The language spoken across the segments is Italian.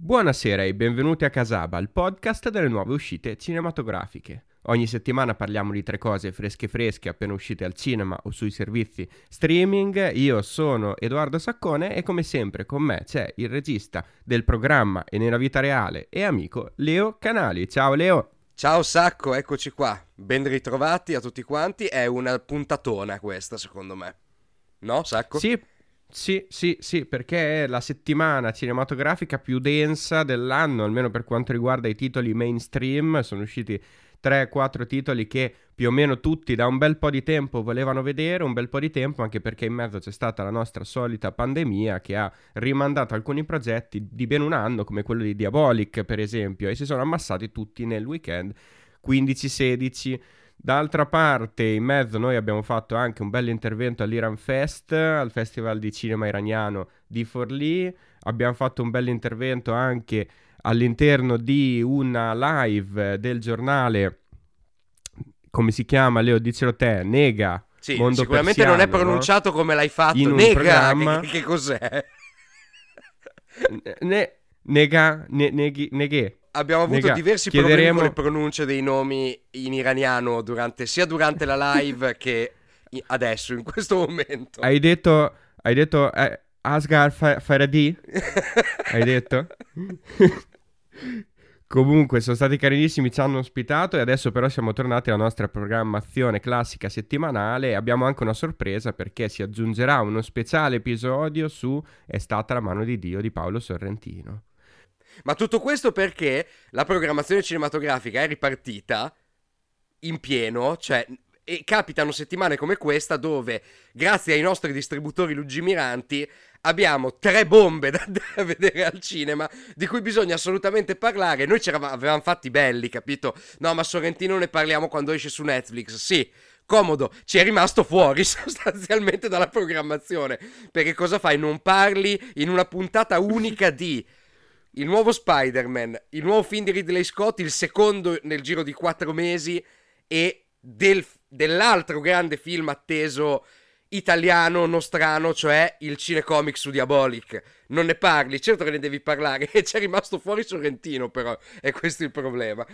Buonasera e benvenuti a Casaba, il podcast delle nuove uscite cinematografiche. Ogni settimana parliamo di tre cose fresche fresche appena uscite al cinema o sui servizi streaming. Io sono Edoardo Saccone e come sempre con me c'è il regista del programma e nella vita reale e amico Leo Canali. Ciao Leo! Ciao Sacco, eccoci qua. Ben ritrovati a tutti quanti. È una puntatona questa, secondo me. No, Sacco? Sì, sì, sì, sì, perché è la settimana cinematografica più densa dell'anno, almeno per quanto riguarda i titoli mainstream. Sono usciti 3-4 titoli che più o meno tutti da un bel po' di tempo volevano vedere, un bel po' di tempo, anche perché in mezzo c'è stata la nostra solita pandemia che ha rimandato alcuni progetti di ben un anno, come quello di Diabolic, per esempio, e si sono ammassati tutti nel weekend 15-16 D'altra parte, in mezzo noi abbiamo fatto anche un bel intervento all'Iran Fest, al Festival di Cinema Iraniano di Forlì. Abbiamo fatto un bel intervento anche all'interno di una live del giornale, come si chiama, Leo, dicelo te, Nega. Sì, Mondo sicuramente persiano, non è pronunciato no? come l'hai fatto. Nega, che, che, cos'è? Ne, nega, ne, neghi, neghe abbiamo avuto Nega, diversi chiederemo... problemi con le pronunce dei nomi in iraniano durante, sia durante la live che adesso, in questo momento. Hai detto, hai detto eh, Asghar Fa- Faradi? hai detto? Comunque sono stati carinissimi, ci hanno ospitato e adesso però siamo tornati alla nostra programmazione classica settimanale e abbiamo anche una sorpresa perché si aggiungerà uno speciale episodio su È stata la mano di Dio di Paolo Sorrentino. Ma tutto questo perché la programmazione cinematografica è ripartita in pieno, cioè e capitano settimane come questa dove, grazie ai nostri distributori lungimiranti, abbiamo tre bombe da, da vedere al cinema di cui bisogna assolutamente parlare. Noi ci avevamo fatti belli, capito? No, ma Sorrentino ne parliamo quando esce su Netflix. Sì, comodo, ci è rimasto fuori sostanzialmente dalla programmazione. Perché cosa fai? Non parli in una puntata unica di il nuovo Spider-Man, il nuovo film di Ridley Scott, il secondo nel giro di quattro mesi e del, dell'altro grande film atteso italiano, nostrano, cioè il cinecomic su Diabolic. Non ne parli, certo che ne devi parlare, e c'è rimasto fuori Sorrentino però, e questo è il problema.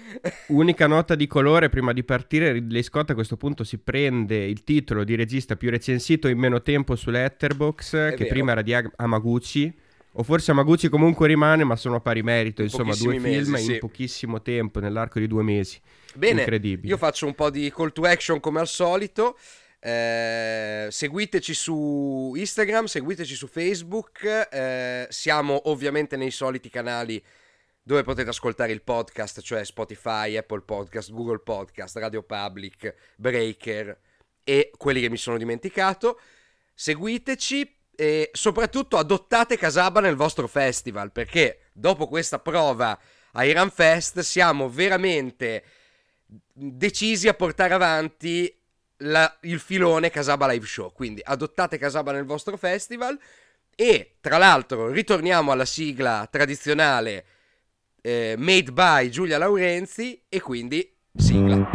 Unica nota di colore prima di partire, Ridley Scott a questo punto si prende il titolo di regista più recensito in meno tempo su Letterboxd, che vero. prima era di Amaguchi o forse Amaguchi comunque rimane, ma sono a pari merito. In insomma, due mesi, film sì. in pochissimo tempo, nell'arco di due mesi. Bene, Incredibile. io faccio un po' di call to action come al solito. Eh, seguiteci su Instagram, seguiteci su Facebook. Eh, siamo ovviamente nei soliti canali dove potete ascoltare il podcast, cioè Spotify, Apple Podcast, Google Podcast, Radio Public, Breaker e quelli che mi sono dimenticato. Seguiteci e soprattutto adottate Casaba nel vostro festival perché dopo questa prova a Iran Fest siamo veramente decisi a portare avanti la, il filone Casaba Live Show. Quindi adottate Casaba nel vostro festival e tra l'altro ritorniamo alla sigla tradizionale eh, made by Giulia Laurenzi e quindi sigla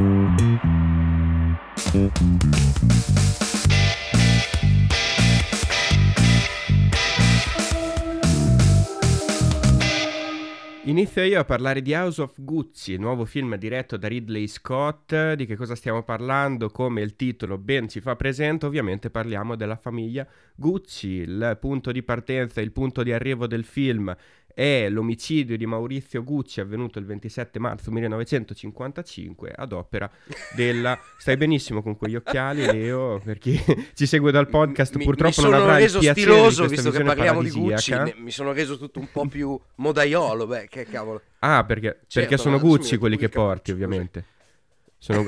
Inizio io a parlare di House of Gucci, nuovo film diretto da Ridley Scott. Di che cosa stiamo parlando? Come il titolo ben ci fa presente, ovviamente parliamo della famiglia Gucci. Il punto di partenza, il punto di arrivo del film è l'omicidio di Maurizio Gucci avvenuto il 27 marzo 1955 ad opera della... Stai benissimo con quegli occhiali, Leo, per chi ci segue dal podcast mi, purtroppo mi non avrà il reso piacere stiloso di visto che parliamo di Gucci ne- mi sono reso tutto un po' più modaiolo beh che cavolo Ah, perché, Certo, perché sono Gucci quelli che il porti, ovviamente. Sono,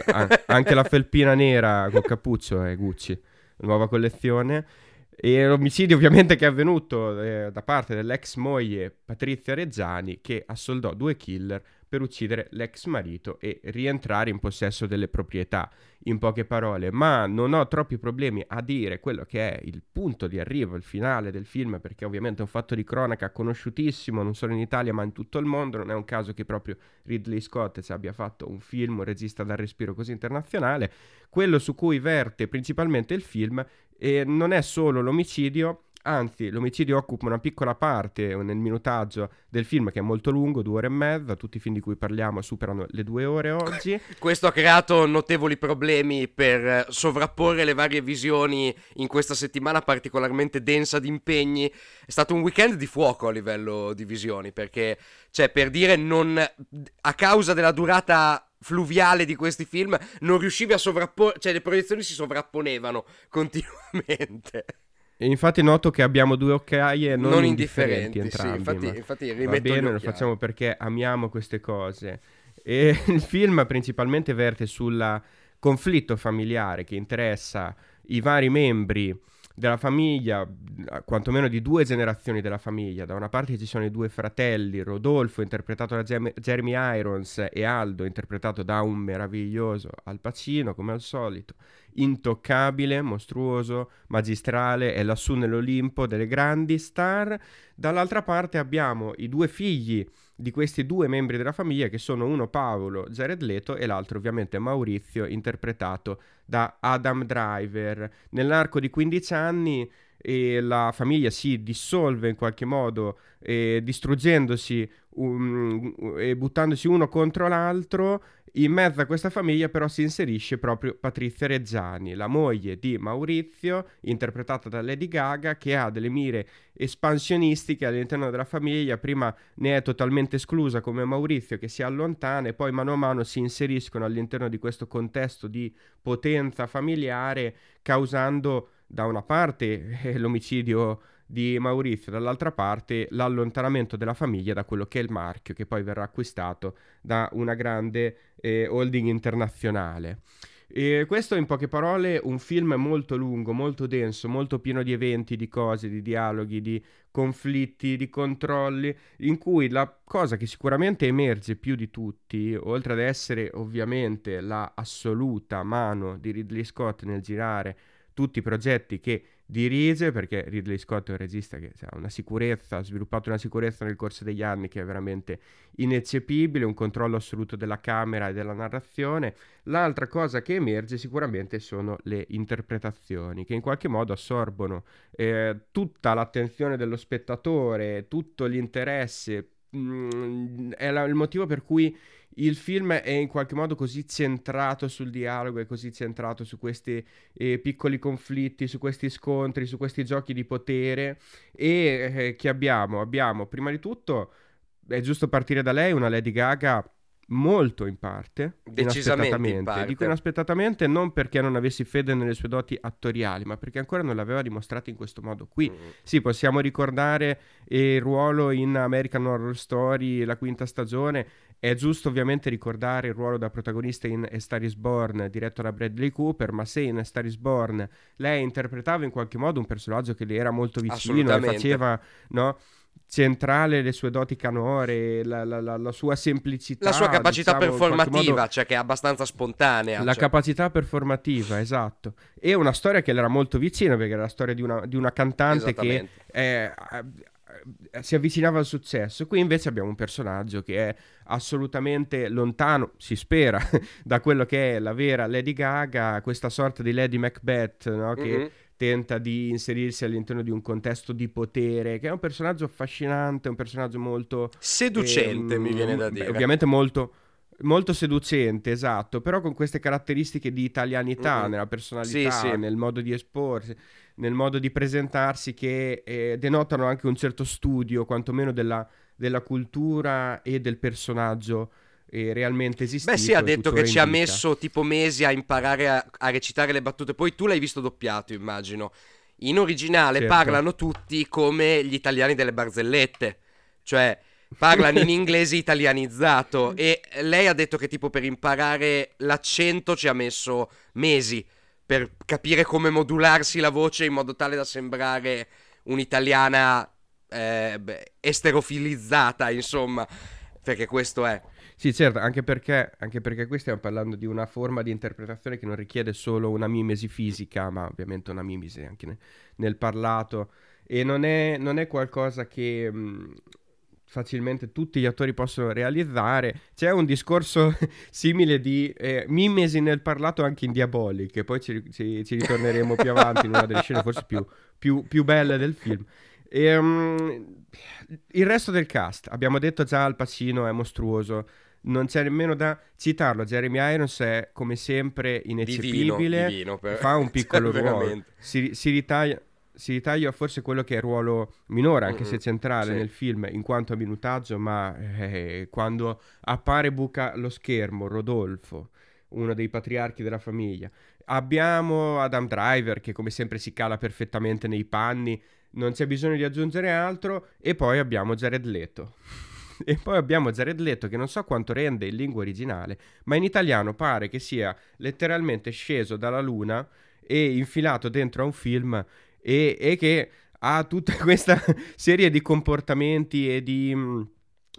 anche la felpina nera col cappuccio è Gucci, nuova collezione. E l'omicidio ovviamente che è avvenuto eh, da parte dell'ex moglie Patrizia Reggiani che assoldò due killer per uccidere l'ex marito e rientrare in possesso delle proprietà. In poche parole, ma non ho troppi problemi a dire quello che è il punto di arrivo, il finale del film, perché ovviamente è un fatto di cronaca conosciutissimo non solo in Italia ma in tutto il mondo. Non è un caso che proprio Ridley Scott abbia fatto un film, un regista dal respiro così internazionale. Quello su cui verte principalmente il film e non è solo l'omicidio anzi l'omicidio occupa una piccola parte nel minutaggio del film che è molto lungo, due ore e mezza, tutti i film di cui parliamo superano le due ore oggi. Questo ha creato notevoli problemi per sovrapporre le varie visioni in questa settimana particolarmente densa di impegni. È stato un weekend di fuoco a livello di visioni, perché, cioè, per dire, non, a causa della durata fluviale di questi film, non riuscivi a sovrapporre, cioè le proiezioni si sovrapponevano continuamente. E infatti noto che abbiamo due occhiaie non, non indifferenti, entrambi. Sì, infatti, infatti va bene, lo facciamo perché amiamo queste cose. E il film principalmente verte sul conflitto familiare che interessa i vari membri della famiglia, quantomeno di due generazioni della famiglia. Da una parte ci sono i due fratelli, Rodolfo interpretato da Gem- Jeremy Irons e Aldo interpretato da un meraviglioso Al Pacino, come al solito. Intoccabile, mostruoso, magistrale, è lassù nell'Olimpo delle grandi star. Dall'altra parte abbiamo i due figli di questi due membri della famiglia che sono uno Paolo Jared Leto e l'altro ovviamente Maurizio interpretato da Adam Driver. Nell'arco di 15 anni eh, la famiglia si dissolve in qualche modo eh, distruggendosi um, e buttandosi uno contro l'altro in mezzo a questa famiglia però si inserisce proprio Patrizia Reggiani, la moglie di Maurizio, interpretata da Lady Gaga, che ha delle mire espansionistiche all'interno della famiglia, prima ne è totalmente esclusa come Maurizio che si allontana e poi mano a mano si inseriscono all'interno di questo contesto di potenza familiare, causando da una parte eh, l'omicidio di Maurizio, dall'altra parte l'allontanamento della famiglia da quello che è il marchio che poi verrà acquistato da una grande eh, holding internazionale. E questo in poche parole un film molto lungo, molto denso, molto pieno di eventi, di cose, di dialoghi, di conflitti, di controlli, in cui la cosa che sicuramente emerge più di tutti, oltre ad essere ovviamente la assoluta mano di Ridley Scott nel girare tutti i progetti che dirige, perché Ridley Scott è un regista che ha una sicurezza, ha sviluppato una sicurezza nel corso degli anni che è veramente ineccepibile, un controllo assoluto della camera e della narrazione. L'altra cosa che emerge sicuramente sono le interpretazioni, che in qualche modo assorbono eh, tutta l'attenzione dello spettatore, tutto l'interesse. Mm, è la, il motivo per cui il film è in qualche modo così centrato sul dialogo, è così centrato su questi eh, piccoli conflitti, su questi scontri, su questi giochi di potere e eh, che abbiamo? Abbiamo prima di tutto, è giusto partire da lei, una Lady Gaga molto in parte, decisamente in parte. Dico inaspettatamente non perché non avessi fede nelle sue doti attoriali, ma perché ancora non l'aveva dimostrato in questo modo qui. Mm. Sì, possiamo ricordare il ruolo in American Horror Story, la quinta stagione. È giusto ovviamente ricordare il ruolo da protagonista in A Star is Born, diretto da Bradley Cooper, ma se in A Star is Born lei interpretava in qualche modo un personaggio che le era molto vicino e faceva, no? Centrale le sue doti canore, la, la, la, la sua semplicità. La sua capacità diciamo, performativa, modo, cioè che è abbastanza spontanea. La cioè. capacità performativa, esatto. E una storia che le era molto vicina, perché era la storia di una, di una cantante che è, si avvicinava al successo. Qui invece abbiamo un personaggio che è assolutamente lontano, si spera, da quello che è la vera Lady Gaga, questa sorta di Lady Macbeth, no? che mm-hmm tenta di inserirsi all'interno di un contesto di potere, che è un personaggio affascinante, un personaggio molto... Seducente, ehm, mi viene da dire. Beh, ovviamente molto, molto seducente, esatto, però con queste caratteristiche di italianità mm-hmm. nella personalità, sì, sì. nel modo di esporsi, nel modo di presentarsi, che eh, denotano anche un certo studio, quantomeno della, della cultura e del personaggio realmente esistito. Beh, sì, ha detto che ci ha messo tipo mesi a imparare a, a, recitare le battute. Poi tu l'hai visto doppiato, immagino. In originale certo. parlano tutti come gli italiani delle barzellette, cioè parlano in inglese italianizzato. E lei ha detto che tipo per imparare l'accento ci ha messo mesi per capire come modularsi la voce in modo tale da sembrare un'italiana eh, esterofilizzata, insomma, perché questo è. Sì, certo, anche perché, anche perché qui stiamo parlando di una forma di interpretazione che non richiede solo una mimesi fisica, ma ovviamente una mimesi anche nel, nel parlato. E non è, non è qualcosa che... Mh, facilmente tutti gli attori possono realizzare. C'è un discorso simile di eh, mimesi nel parlato anche in Diabolic, poi ci, ci, ci ritorneremo più avanti in una delle scene forse più, più, più belle del film. E, um, il resto del cast, abbiamo detto già Al Pacino è mostruoso, non c'è nemmeno da citarlo. Jeremy Irons è come sempre ineccepibile, divino, divino per... fa un piccolo ruolo, si, si ritaglia si ritaglia forse quello che è il ruolo minore, anche mm-hmm, se centrale sì. nel film in quanto a minutaggio, ma eh, quando appare buca lo schermo Rodolfo, uno dei patriarchi della famiglia. Abbiamo Adam Driver che come sempre si cala perfettamente nei panni, non c'è bisogno di aggiungere altro, e poi abbiamo Jared Leto. E poi abbiamo Jared Leto che non so quanto rende in lingua originale, ma in italiano pare che sia letteralmente sceso dalla luna e infilato dentro a un film e, e che ha tutta questa serie di comportamenti e di mh, mm,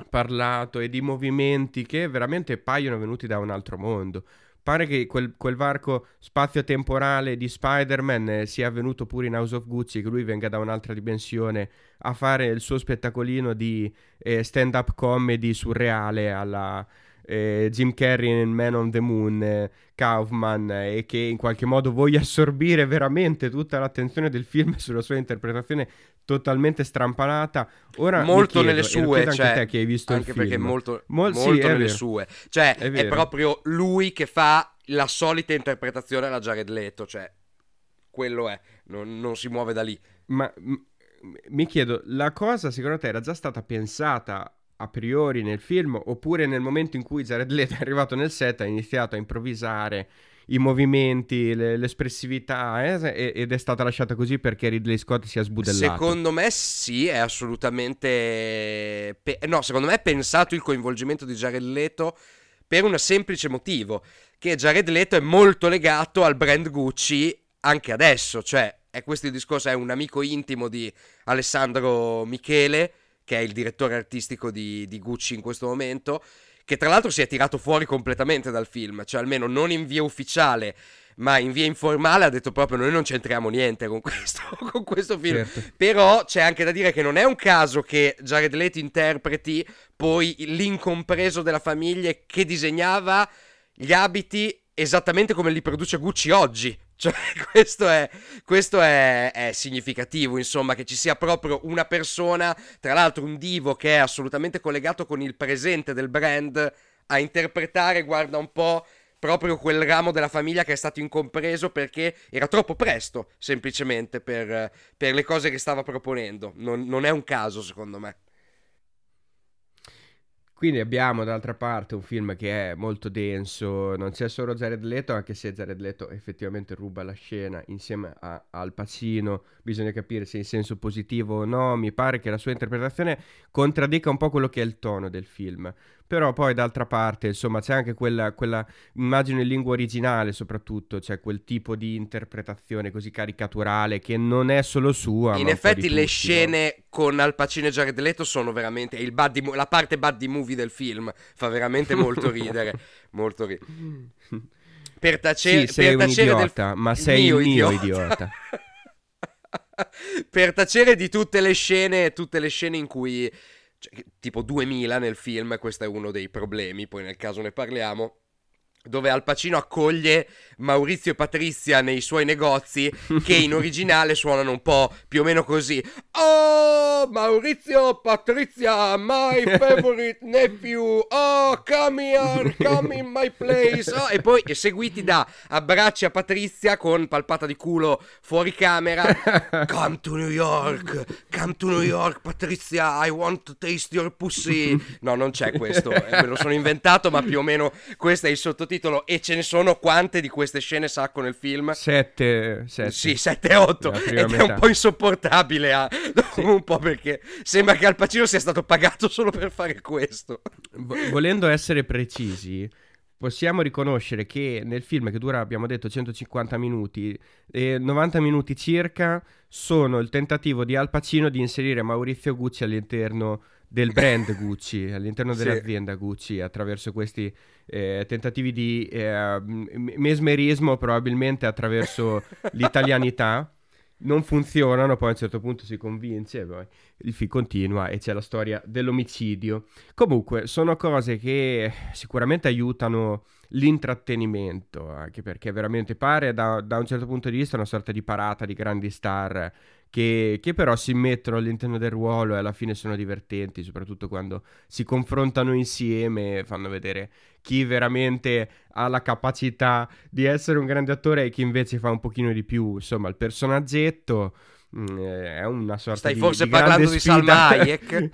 parlato e di movimenti che veramente paiono venuti da un altro mondo. Pare che quel, quel varco spazio-temporale di Spider-Man eh, sia avvenuto pure in House of Gucci, che lui venga da un'altra dimensione a fare il suo spettacolino di eh, stand-up comedy surreale alla, eh, Jim Carrey in Man on the Moon, eh, Kaufman, eh, e che in qualche modo voglia assorbire veramente tutta l'attenzione del film sulla sua interpretazione totalmente strampanata. Ora molto chiedo, nelle sue, anche cioè, te che hai visto anche il perché film. molto, Mol- molto sì, nelle vero. sue. Cioè, è, è, proprio lui che fa la solita interpretazione alla Jared Leto, cioè quello è, non, non si muove da lì. Ma m- mi chiedo, la cosa secondo te era già stata pensata a priori nel film, oppure nel momento in cui Jared Leto è arrivato nel set ha iniziato a improvvisare i movimenti, le, l'espressività eh, ed è stata lasciata così perché Ridley Scott si è sbudellato. Secondo me sì, è assolutamente... Pe- no, secondo me è pensato il coinvolgimento di Jared Leto per un semplice motivo, che Jared Leto è molto legato al brand Gucci anche adesso, cioè è questo il discorso, è un amico intimo di Alessandro Michele che è il direttore artistico di, di Gucci in questo momento, che tra l'altro si è tirato fuori completamente dal film, cioè almeno non in via ufficiale, ma in via informale ha detto proprio noi non c'entriamo niente con questo, con questo film. Certo. Però c'è anche da dire che non è un caso che Jared Leto interpreti poi l'incompreso della famiglia che disegnava gli abiti esattamente come li produce Gucci oggi. Cioè, questo, è, questo è, è, significativo, insomma, che ci sia proprio una persona, tra l'altro un divo che è assolutamente collegato con il presente del brand, a interpretare, guarda un po', proprio quel ramo della famiglia che è stato incompreso perché era troppo presto, semplicemente, per, per le cose che stava proponendo. Non, non è un caso, secondo me. Quindi abbiamo d'altra parte un film che è molto denso, non c'è solo Jared Leto, anche se Jared Leto effettivamente ruba la scena insieme a, Al Pacino, bisogna capire se in senso positivo o no, mi pare che la sua interpretazione contraddica un po' quello che è il tono del film, però poi d'altra parte, insomma, c'è anche quella, quella, immagino in lingua originale soprattutto, c'è quel tipo di interpretazione così caricaturale che non è solo sua. In effetti le tutti, scene no? con Al Pacino e Jared Leto sono veramente, buddy, la parte buddy movie del film fa veramente molto ridere, molto ridere. Per tacere, sì, sei per un idiota, del... ma sei il mio idiota. idiota. per tacere di tutte le scene, tutte le scene in cui cioè, tipo 2000 nel film, questo è uno dei problemi, poi nel caso ne parliamo dove Al Pacino accoglie Maurizio e Patrizia nei suoi negozi che in originale suonano un po' più o meno così. Oh, Maurizio, Patrizia, my favorite nephew. Oh, come here, come in my place. Oh, e poi seguiti da abbracci a Patrizia con palpata di culo fuori camera. Come to New York, come to New York, Patrizia, I want to taste your pussy. No, non c'è questo, eh, me lo sono inventato, ma più o meno questo è il sottotitolo sottotitolo e ce ne sono quante di queste scene sacco nel film? Sette, sette. Sì, sette, otto. Ed metà. è un po' insopportabile, ah. sì. un po' perché sembra che Al Pacino sia stato pagato solo per fare questo. Volendo essere precisi, possiamo riconoscere che nel film che dura, abbiamo detto, 150 minuti, eh, 90 minuti circa sono il tentativo di Al Pacino di inserire Maurizio Gucci all'interno del brand Gucci, all'interno dell'azienda sì. Gucci, attraverso questi eh, tentativi di eh, mesmerismo, probabilmente attraverso l'italianità. non funzionano, poi a un certo punto si convince, e poi il film continua e c'è la storia dell'omicidio. Comunque, sono cose che sicuramente aiutano l'intrattenimento, anche perché veramente pare da, da un certo punto di vista una sorta di parata di grandi star che, che, però si mettono all'interno del ruolo e alla fine sono divertenti, soprattutto quando si confrontano insieme e fanno vedere chi veramente ha la capacità di essere un grande attore e chi invece fa un pochino di più, insomma, il personaggetto è una sorta Stai di forse di parlando di. Salma Hayek?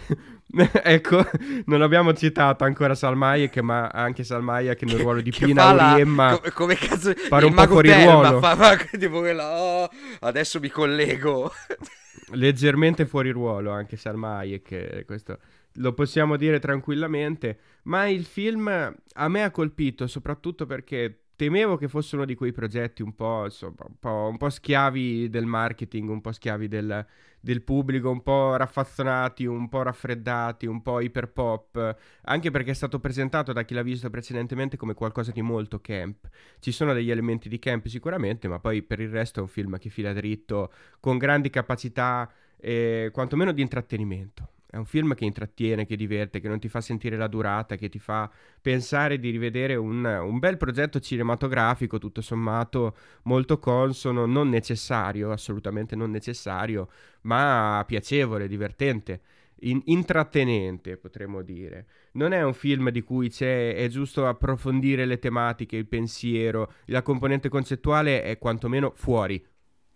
ecco, non abbiamo citato ancora Salma Hayek, ma anche Salma Hayek nel ruolo di Pina Auriemma. co- come cazzo pare un po' fuori ruolo. fa, fa tipo quella, "Oh, adesso mi collego leggermente fuori ruolo anche Salma Hayek, eh, questo lo possiamo dire tranquillamente, ma il film a me ha colpito soprattutto perché temevo che fosse uno di quei progetti un po', insomma, un po', un po' schiavi del marketing, un po' schiavi del, del pubblico, un po' raffazzonati, un po' raffreddati, un po' iper pop, anche perché è stato presentato da chi l'ha visto precedentemente come qualcosa di molto camp. Ci sono degli elementi di camp sicuramente, ma poi per il resto è un film che fila dritto, con grandi capacità, eh, quantomeno di intrattenimento. È un film che intrattiene, che diverte, che non ti fa sentire la durata, che ti fa pensare di rivedere un, un bel progetto cinematografico, tutto sommato molto consono, non necessario, assolutamente non necessario, ma piacevole, divertente, in- intrattenente, potremmo dire. Non è un film di cui c'è, è giusto approfondire le tematiche, il pensiero, la componente concettuale è quantomeno fuori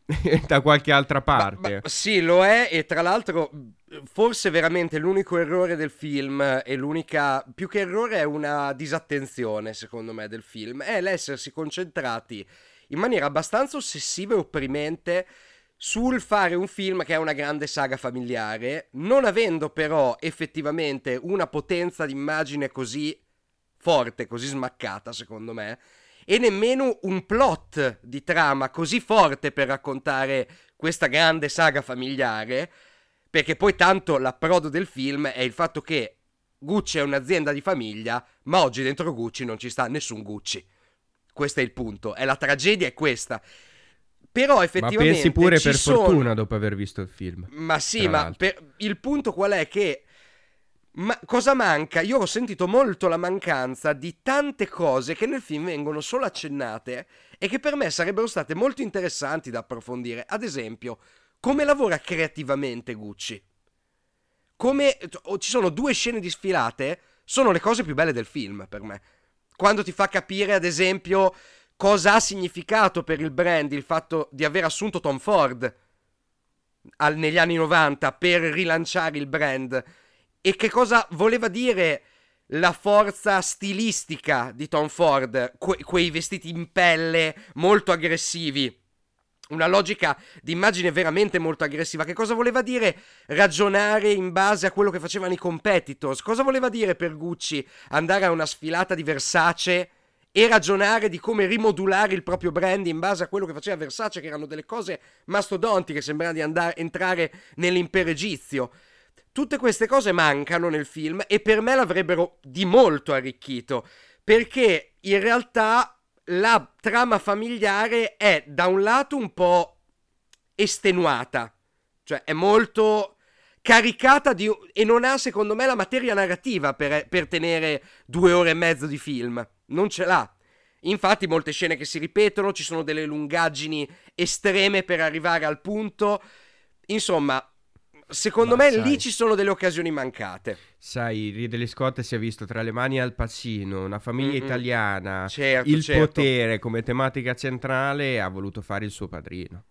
da qualche altra Ma- parte. ma sì, lo è e tra l'altro forse veramente l'unico errore del film e l'unica più che errore è una disattenzione secondo me del film è l'essersi concentrati in maniera abbastanza ossessiva e opprimente sul fare un film che è una grande saga familiare, non avendo però effettivamente una potenza d'immagine così forte, così smaccata secondo me, e nemmeno un plot di trama così forte per raccontare questa grande saga familiare, perché poi tanto l'approdo del film è il fatto che Gucci è un'azienda di famiglia, ma oggi dentro Gucci non ci sta nessun Gucci. Questo è il punto, è la tragedia è questa. Però Ma effettivamente pensi pure per sono- fortuna dopo aver visto il film. ma sì, ma per- il punto qual è che ma cosa manca? Io ho sentito molto la mancanza di tante cose che nel film vengono solo accennate e che per me sarebbero state molto interessanti da approfondire. Ad esempio, come lavora creativamente Gucci? Come ci sono due scene di sfilate, sono le cose più belle del film per me. Quando ti fa capire, ad esempio, cosa ha significato per il brand il fatto di aver assunto Tom Ford al- negli anni 90 per rilanciare il brand e che cosa voleva dire la forza stilistica di Tom Ford, que- quei vestiti in pelle molto aggressivi. Una logica di immagine veramente molto aggressiva. Che cosa voleva dire ragionare in base a quello che facevano i competitors? Cosa voleva dire per Gucci andare a una sfilata di Versace e ragionare di come rimodulare il proprio brand in base a quello che faceva Versace, che erano delle cose mastodontiche, sembrava di andare, entrare nell'impero egizio. Tutte queste cose mancano nel film e per me l'avrebbero di molto arricchito, perché in realtà la trama familiare è da un lato un po' estenuata, cioè è molto caricata di, e non ha secondo me la materia narrativa per, per tenere due ore e mezzo di film, non ce l'ha. Infatti molte scene che si ripetono, ci sono delle lungaggini estreme per arrivare al punto. Insomma, secondo Ma me sai. lì ci sono delle occasioni mancate. Sai, Ridley Scott si è visto tra le mani Al Pacino, una famiglia Mm-mm. italiana, Certo, il certo. potere come tematica centrale ha voluto fare il suo padrino.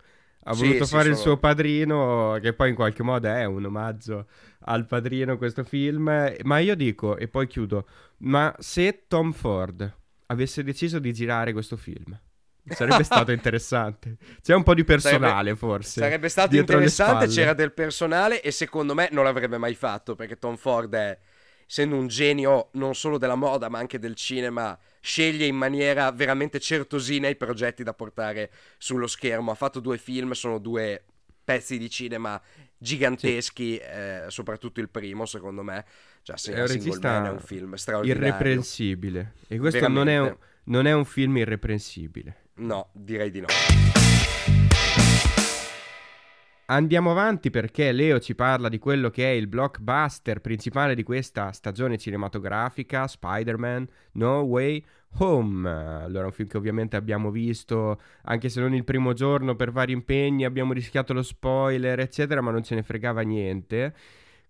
Ha Sì, voluto sì, fare il sono- suo padrino, che poi in qualche modo è un omaggio al padrino questo film. Ma io dico, e poi chiudo, ma se Tom Ford avesse deciso di girare questo film, sarebbe stato interessante. C'è un po' di personale forse. Sarebbe stato dietro interessante, c'era del personale e secondo me non l'avrebbe mai fatto perché Tom Ford è, essendo un genio non solo della moda ma anche del cinema, sceglie in maniera veramente certosina i progetti da portare sullo schermo. Ha fatto due film, sono due pezzi di cinema giganteschi, eh, soprattutto il primo secondo me. Cioè, se È un regista è un film straordinario. irreprensibile. E questo non è, un, non è un film irreprensibile. No, direi di no. andiamo avanti perché Leo ci parla di quello che è il blockbuster principale di questa stagione cinematografica, Spider-Man No Way Home. Allora, un film che ovviamente abbiamo visto, anche se non il primo giorno per vari impegni, abbiamo rischiato lo spoiler, eccetera, ma non ce ne fregava niente.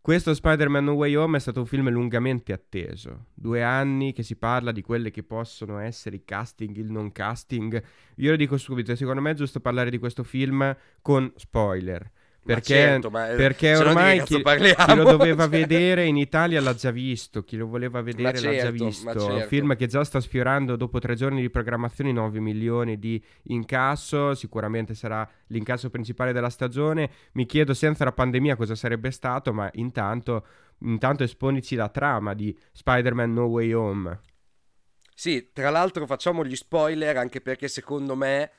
Questo Spider-Man No Way Home è stato un film lungamente atteso. Due anni che si parla di quelle che possono essere i casting, il non casting. Io lo dico subito, secondo me è giusto parlare di questo film con spoiler. Perché, certo, ma perché ormai chi, chi, lo doveva cioè... vedere in Italia l'ha già visto, chi lo voleva vedere certo, l'ha già certo, visto. Certo. Film che già sta sfiorando dopo tre giorni di programmazione 9 milioni di incasso, sicuramente sarà l'incasso principale della stagione. Mi chiedo senza la pandemia cosa sarebbe stato, ma intanto, intanto esponici la trama di Spider-Man No Way Home. Sì, tra l'altro facciamo gli spoiler anche perché secondo me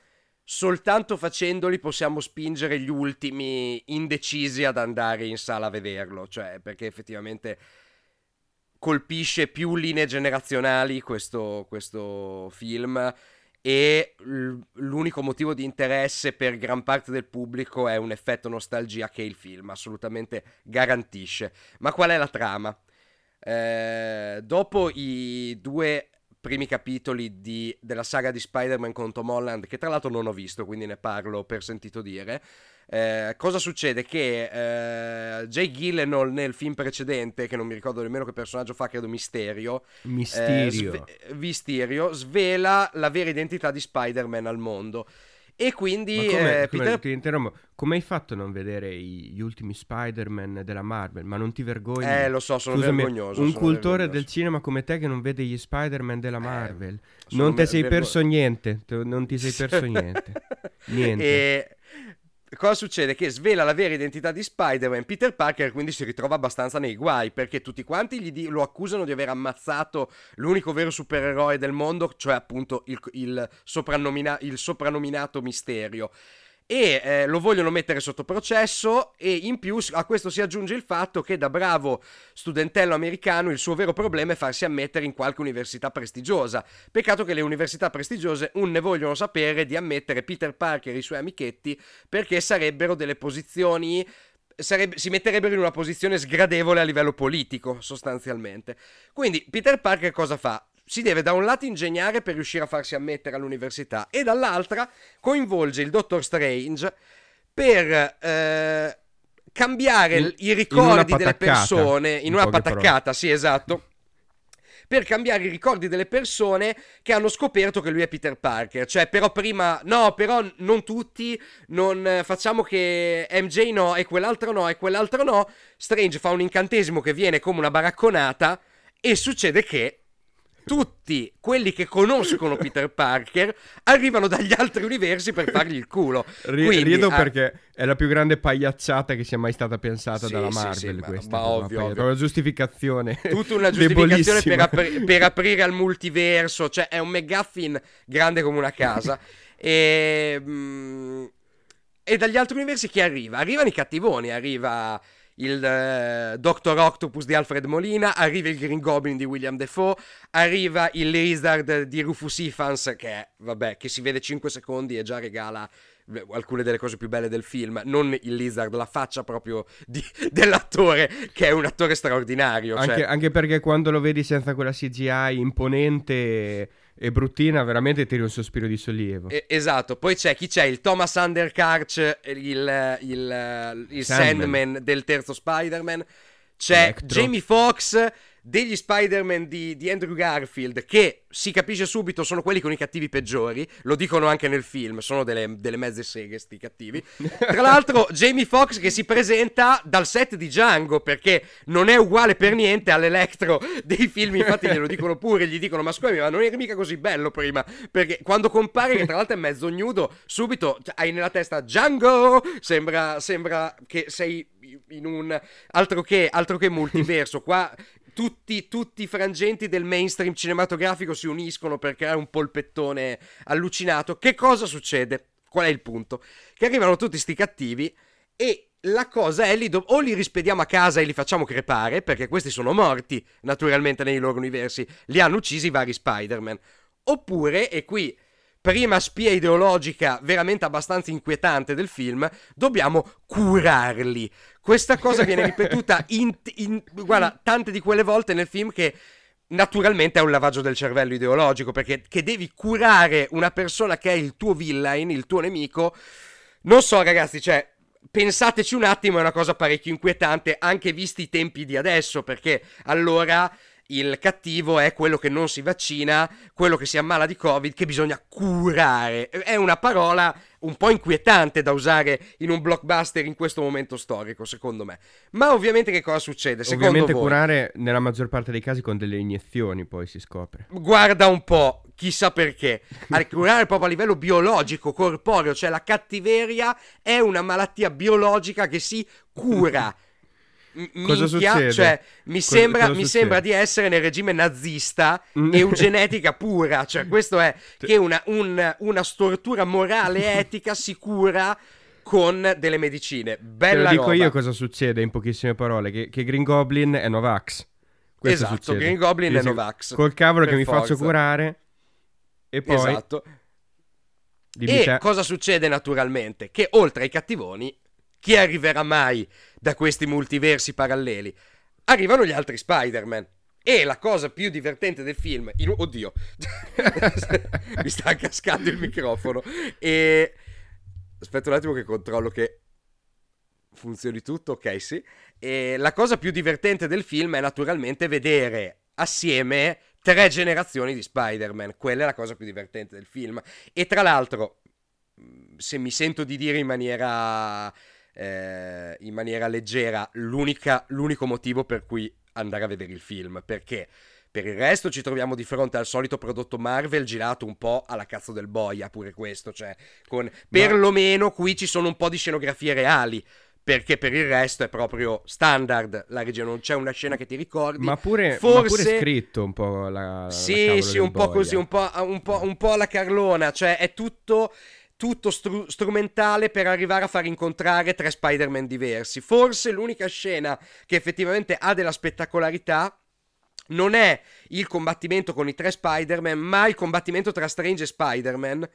soltanto facendoli possiamo spingere gli ultimi indecisi ad andare in sala a vederlo, cioè perché effettivamente colpisce più linee generazionali questo, questo film e l'unico motivo di interesse per gran parte del pubblico è un effetto nostalgia che il film assolutamente garantisce. Ma qual è la trama? Eh, dopo i due primi capitoli di, della saga di Spider-Man con Tom Holland, che tra l'altro non ho visto, quindi ne parlo per sentito dire. Eh, cosa succede? Che eh, Jay Gillenol nel film precedente, che non mi ricordo nemmeno che personaggio fa, credo Misterio, Misterio. Eh, sve- Misterio svela la vera identità di Spider-Man al mondo. E quindi come, eh, Peter... come, come hai fatto a non vedere gli ultimi Spider-Man della Marvel? Ma non ti vergogni? Eh, lo so, sono Scusami, vergognoso. Un sono cultore vergognoso. del cinema come te che non vede gli Spider-Man della Eh, Marvel. sono non te ver- sei perso niente. te- Non ti sei perso niente. Niente. E cosa succede? Che svela la vera identità di Spider-Man. Peter Parker quindi si ritrova abbastanza nei guai perché tutti quanti di- lo accusano di aver ammazzato l'unico vero supereroe del mondo, cioè appunto il, il soprannomina- il soprannominato Misterio. E eh, lo vogliono mettere sotto processo e in più a questo si aggiunge il fatto che da bravo studentello americano il suo vero problema è farsi ammettere in qualche università prestigiosa. Peccato che le università prestigiose un ne vogliono sapere di ammettere Peter Parker e i suoi amichetti perché sarebbero delle posizioni sarebbe- si metterebbero in una posizione sgradevole a livello politico, sostanzialmente. Quindi Peter Parker cosa fa? Si deve da un lato ingegnare per riuscire a farsi ammettere all'università e dall'altra coinvolge il Dottor Strange per eh, cambiare In- i ricordi delle persone in in una pataccata, sì, esatto per cambiare i ricordi delle persone che hanno scoperto che lui è Peter Parker. Cioè, però prima, no, però non tutti, non facciamo che MJ no e quell'altro no e quell'altro no. Strange fa un incantesimo che viene come una baracconata e succede che tutti quelli che conoscono Peter Parker arrivano dagli altri universi per fargli il culo. Quindi, rido ah, perché è la più grande pagliacciata che sia mai stata pensata Sì, dalla sì, Marvel. sì, ma- questa, ma proprio ovvio, una ovvio. una giustificazione. tutta una giustificazione per, apri- per aprire al multiverso, cioè è un McGuffin grande come una casa. e, mm, e dagli altri universi chi arriva? Arrivano i cattivoni, arriva il eh, Dr. Octopus di Alfred Molina, arriva il Green Goblin di William Defoe, arriva il Lizard di Rufus Ifans che, vabbè, che si vede 5 secondi e già regala eh, alcune delle cose più belle del film, non il Lizard, la faccia proprio di- dell'attore, che è un attore straordinario. cioè- Anche, anche perché quando lo vedi senza quella CGI imponente e bruttina, veramente tiri un sospiro di sollievo. Eh, esatto, poi c'è chi c'è? Il Thomas Underkarch, il, il, il Sandman. Sandman del terzo Spider-Man. C'è Electro. Jamie Foxx degli Spider-Man di, di Andrew Garfield, che si capisce subito sono quelli con i cattivi peggiori. Lo dicono anche nel film, sono delle, delle mezze seghe sti cattivi. Tra l'altro, Jamie Foxx che si presenta dal set di Django, perché non è uguale per niente all'Electro dei film. Infatti, glielo dicono pure, gli dicono: Ma scusami, ma non eri mica così bello prima. Perché quando compare, che tra l'altro è mezzo nudo, subito cioè, hai nella testa Django. Sembra, sembra che sei in un altro che, altro che multiverso. Qua tutti, tutti i frangenti del mainstream cinematografico si uniscono per creare un polpettone allucinato. Che cosa succede? Qual è il punto? Che arrivano tutti sti cattivi e la cosa è lì do- o li rispediamo a casa e li facciamo crepare, perché questi sono morti naturalmente nei loro universi, li hanno uccisi i vari Spider-Man. Oppure, e qui prima spia ideologica veramente abbastanza inquietante del film, dobbiamo curarli. Questa cosa viene ripetuta in, in, guarda, tante di quelle volte nel film che naturalmente è un lavaggio del cervello ideologico, perché che devi curare una persona che è il tuo villain, il tuo nemico. Non so, ragazzi, cioè, pensateci un attimo, è una cosa parecchio inquietante, anche visti i tempi di adesso, perché allora il cattivo è quello che non si vaccina, quello che si ammala di Covid, che bisogna curare. È una parola un po' inquietante da usare in un blockbuster in questo momento storico, secondo me. Ma ovviamente che cosa succede? Secondo ovviamente voi? curare nella maggior parte dei casi con delle iniezioni, poi si scopre. Guarda un po', chissà perché. A curare proprio a livello biologico, corporeo, cioè la cattiveria è una malattia biologica che si cura. cosa succede? Cioè, mi, cosa, sembra, cosa mi sembra, di essere nel regime nazista eugenetica pura. Cioè, questo è che una, un, una stortura morale etica si cura con delle medicine. Bella Te lo dico roba. io cosa succede in pochissime parole: che, che Green Goblin è Novax. Questo esatto, succede. Green Goblin è Novax. Col cavolo che mi forza. faccio curare. E poi. Esatto. dimmi E te. cosa succede naturalmente? Che oltre ai cattivoni, chi arriverà mai da questi multiversi paralleli? Arrivano gli altri Spider-Man. E la cosa più divertente del film, in- oddio, mi sta cascando il microfono. E aspetta un attimo che controllo che funzioni tutto. Ok, sì. E la cosa più divertente del film è naturalmente vedere assieme tre generazioni di Spider-Man. Quella è la cosa più divertente del film. E tra l'altro, mh, se mi sento di dire in maniera, eh, in maniera leggera, l'unica- l'unico motivo per cui andare a vedere il film. Perché per il resto ci troviamo di fronte al solito prodotto Marvel girato un po' alla cazzo del boia, pure questo. Cioè, con, perlomeno qui ci sono un po' di scenografie reali. Perché per il resto è proprio standard la regia, non c'è una scena che ti ricordi. Ma pure, ma Forse- pure scritto un po' la. la Sì, cavolo sì, un po' boia. così, un po', un, po', un po' alla Carlona, cioè è tutto, tutto stru- strumentale per arrivare a far incontrare tre Spider-Man diversi. Forse l'unica scena che effettivamente ha della spettacolarità non è il combattimento con i tre Spider-Man, ma il combattimento tra Strange e Spider-Man,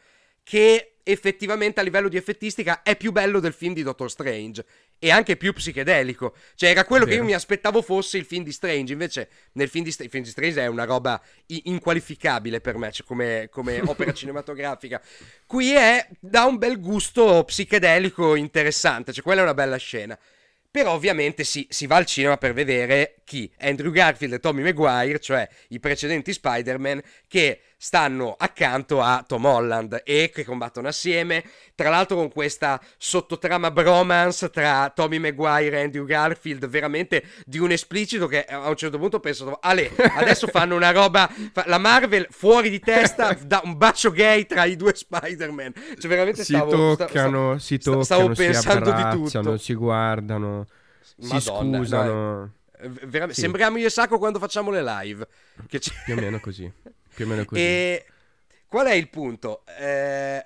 che effettivamente a livello di effettistica è più bello del film di Doctor Strange e anche più psichedelico. Cioè era quello che Vero. io mi aspettavo fosse il film di Strange, invece nel film di, St- il film di Strange è una roba i- inqualificabile per me, cioè come, come opera cinematografica. Qui è da un bel gusto psichedelico interessante, cioè quella è una bella scena. Però ovviamente si, si va al cinema per vedere chi? Andrew Garfield e Tommy Maguire, cioè i precedenti Spider-Man, che stanno accanto a Tom Holland e che combattono assieme. Tra l'altro con questa sottotrama bromance tra Tommy Maguire e Andrew Garfield, veramente di un esplicito che a un certo punto penso, Ale, adesso fanno una roba, fa- la Marvel fuori di testa, da un bacio gay tra i due Spider-Man. Cioè veramente Si stavo... sta- toccano, si sta- toccano, stavo si pensando di abbracciano, tutto. si guardano, si Madonna, scusano. Eh, vera- Sì. Sembriamo io e Sacco quando facciamo le live. Che ci- Più o meno così. Più o meno così. E qual è il punto? Eh,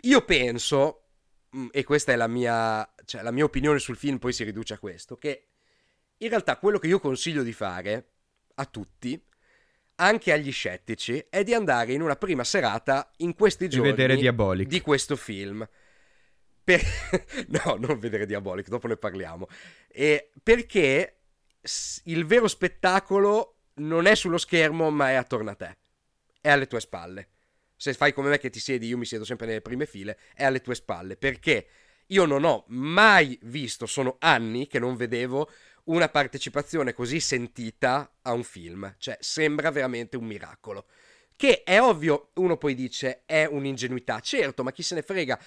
io penso, mm, e questa è la mia, cioè, la mia opinione sul film, poi si riduce a questo, che in realtà quello che io consiglio di fare a tutti, anche agli scettici, è di andare in una prima serata in questi giorni vedere Diabolic. di questo film. Per- no, non vedere Diabolic, dopo ne parliamo. E perché il vero spettacolo non è sullo schermo, ma è attorno a te. È alle tue spalle. Se fai come me che ti siedi, io mi siedo sempre nelle prime file, è alle tue spalle. Perché io non ho mai visto, sono anni che non vedevo una partecipazione così sentita a un film. Cioè, sembra veramente un miracolo. Che è ovvio, uno poi dice, è un'ingenuità. Certo, ma chi se ne frega?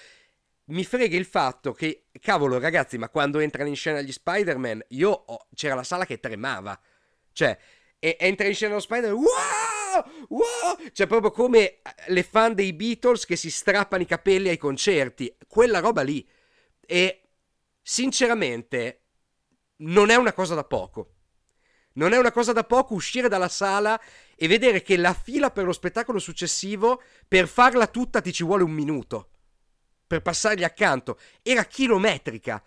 Mi frega il fatto che, cavolo ragazzi, ma quando entrano in scena gli Spider-Man, io ho- c'era la sala che tremava. Cioè, e entra in scena lo Spider-Man, wow! Wow! Cioè, proprio come eh, le fan dei Beatles che si strappano i capelli ai concerti. Quella roba lì. E, sinceramente, non è una cosa da poco. Non è una cosa da poco uscire dalla sala e vedere che la fila per lo spettacolo successivo, per farla tutta ti ci vuole un minuto. Per passargli accanto. Era chilometrica.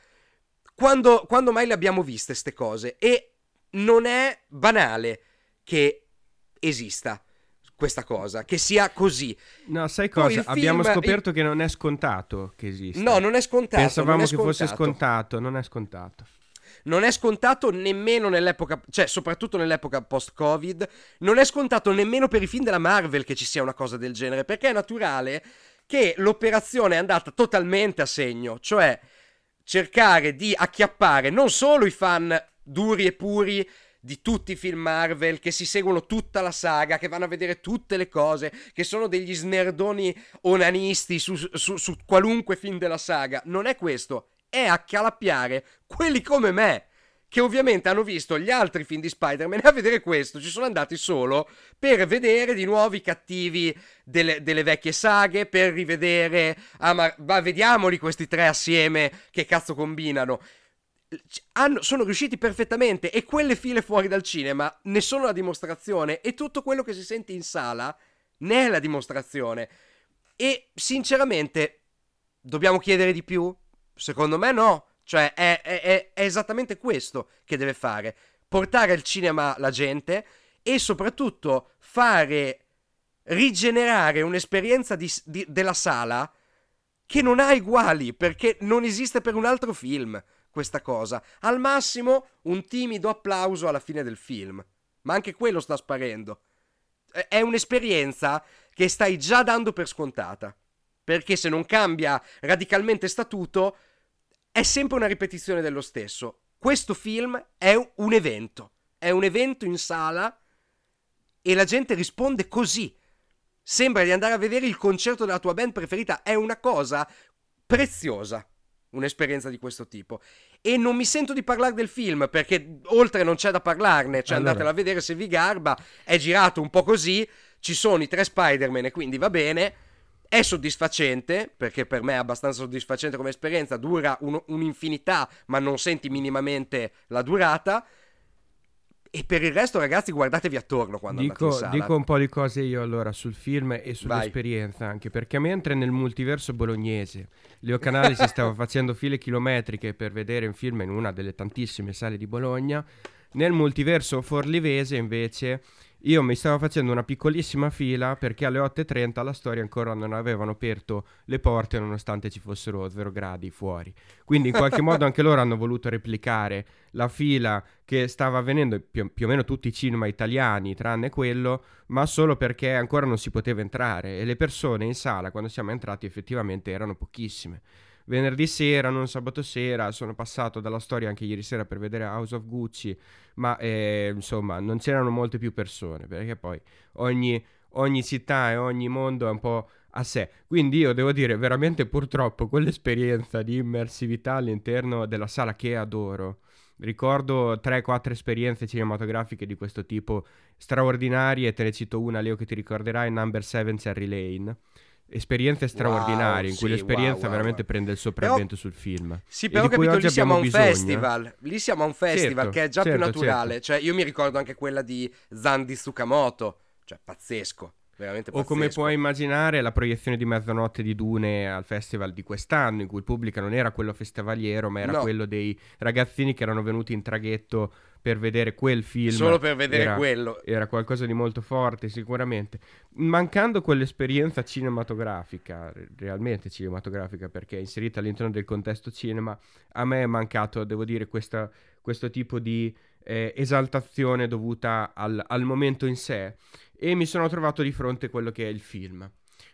Quando, quando mai le abbiamo viste queste cose? E non è banale che esista. questa cosa, che sia così. No, sai cosa? Abbiamo scoperto il... che non è scontato che esiste. No, non è scontato. Pensavamo è che scontato. fosse scontato, non è scontato. Non è scontato nemmeno nell'epoca, cioè soprattutto nell'epoca post-Covid, non è scontato nemmeno per i film della Marvel che ci sia una cosa del genere, perché è naturale che l'operazione è andata totalmente a segno, cioè cercare di acchiappare non solo i fan duri e puri di tutti i film Marvel, che si seguono tutta la saga, che vanno a vedere tutte le cose, che sono degli snerdoni onanisti su, su, su qualunque film della saga. Non è questo, è accalappiare quelli come me che ovviamente hanno visto gli altri film di Spider-Man e a vedere questo ci sono andati solo per vedere di nuovo i cattivi delle, delle vecchie saghe, per rivedere, ah ma, ma vediamoli questi tre assieme che cazzo combinano hanno, sono riusciti perfettamente e quelle file fuori dal cinema ne sono la dimostrazione e tutto quello che si sente in sala ne è la dimostrazione. E sinceramente dobbiamo chiedere di più? Secondo me no. Cioè è, è, è, esattamente questo che deve fare. Portare al cinema la gente e soprattutto fare rigenerare un'esperienza di, di, della sala che non ha uguali perché non esiste per un altro film questa cosa. Al massimo un timido applauso alla fine del film. Ma anche quello sta sparendo. È un'esperienza che stai già dando per scontata. Perché se non cambia radicalmente statuto, è sempre una ripetizione dello stesso. Questo film è un evento. È un evento in sala e la gente risponde così. Sembra di andare a vedere il concerto della tua band preferita. È una cosa preziosa un'esperienza di questo tipo. E non mi sento di parlare del film perché oltre non c'è da parlarne, cioè allora. andatela a vedere se vi garba, è girato un po' così, ci sono i tre Spider-Man e quindi va bene. È soddisfacente, perché per me è abbastanza soddisfacente come esperienza, dura un, un'infinità, ma non senti minimamente la durata. E per il resto, ragazzi, guardatevi attorno quando dico, andate in sala. Dico un po' di cose io allora sul film e sull'esperienza Vai. anche, perché mentre nel multiverso bolognese Leo Canale si stava facendo file chilometriche per vedere un film in una delle tantissime sale di Bologna, nel multiverso forlivese invece io mi stavo facendo una piccolissima fila perché alle 8.30 la storia ancora non avevano aperto le porte nonostante ci fossero 0 gradi fuori. Quindi in qualche modo anche loro hanno voluto replicare la fila che stava avvenendo più, più, o meno tutti i cinema italiani, tranne quello, ma solo perché ancora non si poteva entrare e le persone in sala quando siamo entrati effettivamente erano pochissime venerdì sera, non sabato sera, sono passato dalla storia anche ieri sera per vedere House of Gucci, ma eh, insomma non c'erano molte più persone, perché poi ogni, ogni città e ogni mondo è un po' a sé. Quindi io devo dire veramente purtroppo quell'esperienza di immersività all'interno della sala che adoro. Ricordo 3-4 esperienze cinematografiche di questo tipo straordinarie, te ne cito una, Leo, che ti ricorderai, Number 7 Cherry Lane esperienze straordinarie wow, in cui sì, l'esperienza wow, veramente wow. prende il sopravvento però, sul film. Sì, però ho capito, lì siamo a un bisogno. festival, lì siamo a un festival certo, che è già certo, più naturale, certo. cioè io mi ricordo anche quella di Zandi Tsukamoto, cioè pazzesco. Veramente pazzesco. O come puoi immaginare la proiezione di mezzanotte di Dune al festival di quest'anno, in cui il pubblico non era quello festivaliero, ma era no. quello dei ragazzini che erano venuti in traghetto per vedere quel film. Solo per vedere era, quello. Era qualcosa di molto forte, sicuramente. Mancando quell'esperienza cinematografica, realmente cinematografica, perché è inserita all'interno del contesto cinema, a me è mancato, devo dire, questa, questo tipo di eh, esaltazione dovuta al, al momento in sé. E mi sono trovato di fronte a quello che è il film.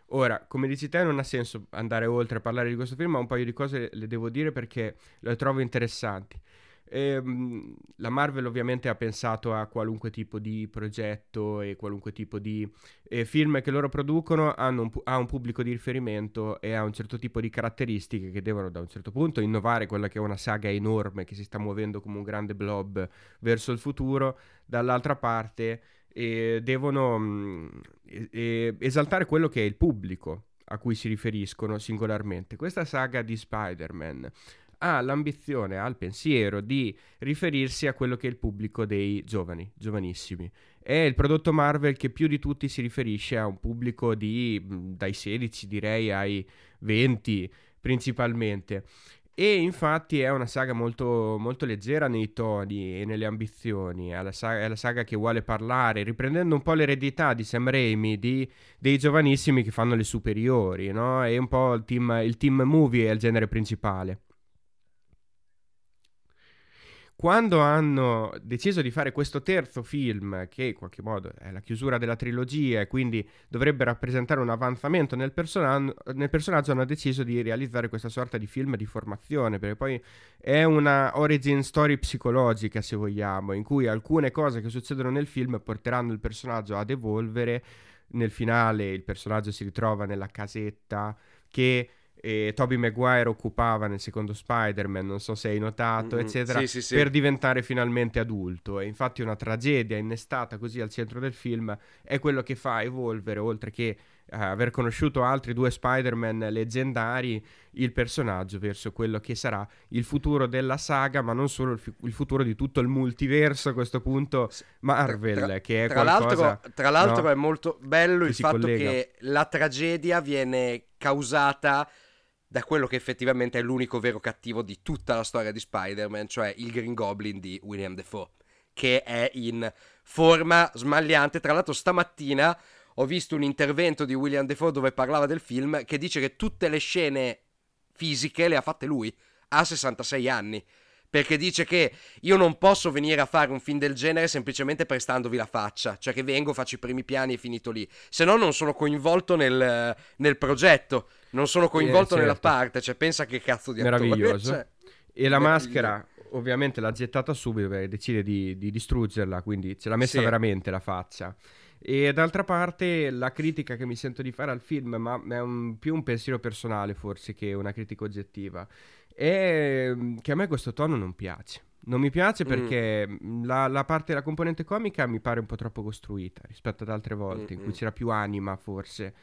Ora, come dici te, non ha senso andare oltre a parlare di questo film, ma un paio di cose le devo dire perché le trovo interessanti. Ehm, la Marvel ovviamente ha pensato a qualunque tipo di progetto e qualunque tipo di eh, film che loro producono hanno un, ha un pubblico di riferimento e ha un certo tipo di caratteristiche che devono da un certo punto innovare quella che è una saga enorme che si sta muovendo come un grande blob verso il futuro, dall'altra parte eh, devono mh, eh, esaltare quello che è il pubblico a cui si riferiscono singolarmente. Questa saga di Spider-Man ha l'ambizione, ha il pensiero di riferirsi a quello che è il pubblico dei giovani, giovanissimi. È il prodotto Marvel che più di tutti si riferisce a un pubblico di dai 16 direi ai 20 principalmente. E infatti è una saga molto, molto leggera nei toni e nelle ambizioni. È la, saga, è la, saga, che vuole parlare, riprendendo un po' l'eredità di Sam Raimi, di, dei giovanissimi che fanno le superiori, no? E un po' il team, il team movie è il genere principale. Quando hanno deciso di fare questo terzo film, che in qualche modo è la chiusura della trilogia e quindi dovrebbe rappresentare un avanzamento nel, person- nel, personaggio, hanno deciso di realizzare questa sorta di film di formazione, perché poi è una origin story psicologica, se vogliamo, in cui alcune cose che succedono nel film porteranno il personaggio ad evolvere. Nel finale il personaggio si ritrova nella casetta che e Toby Maguire occupava nel secondo Spider-Man, non so se hai notato, mm-hmm. eccetera, sì, sì, sì. per diventare finalmente adulto. E infatti una tragedia innestata così al centro del film è quello che fa evolvere, oltre che uh, aver conosciuto altri due Spider-Man leggendari, il personaggio verso quello che sarà il futuro della saga, ma non solo il, fi- il futuro di tutto il multiverso a questo punto Marvel, tra, tra, che è tra qualcosa... L'altro, tra l'altro no? è molto bello il fatto collega. che la tragedia viene causata da quello che effettivamente è l'unico vero cattivo di tutta la storia di Spider-Man, cioè il Green Goblin di William Defoe, che è in forma smagliante. Tra l'altro stamattina ho visto un intervento di William Defoe dove parlava del film che dice che tutte le scene fisiche le ha fatte lui, a 66 anni perché dice che io non posso venire a fare un film del genere semplicemente prestandovi la faccia, cioè che vengo, faccio i primi piani e finito lì, se no non sono coinvolto nel, nel progetto, non sono coinvolto eh, certo. nella parte, cioè pensa che cazzo di Meraviglioso. Cioè, e la maschera ovviamente l'ha gettata subito perché decide di, di distruggerla, quindi ce l'ha messa sì. veramente la faccia. E d'altra parte la critica che mi sento di fare al film, ma è un, più un pensiero personale forse che una critica oggettiva, è mm, che a me questo tono non piace. Non mi piace mm. perché mm. la, la, parte della componente comica mi pare un po' troppo costruita rispetto ad altre volte, mm-hmm. in cui c'era più anima forse.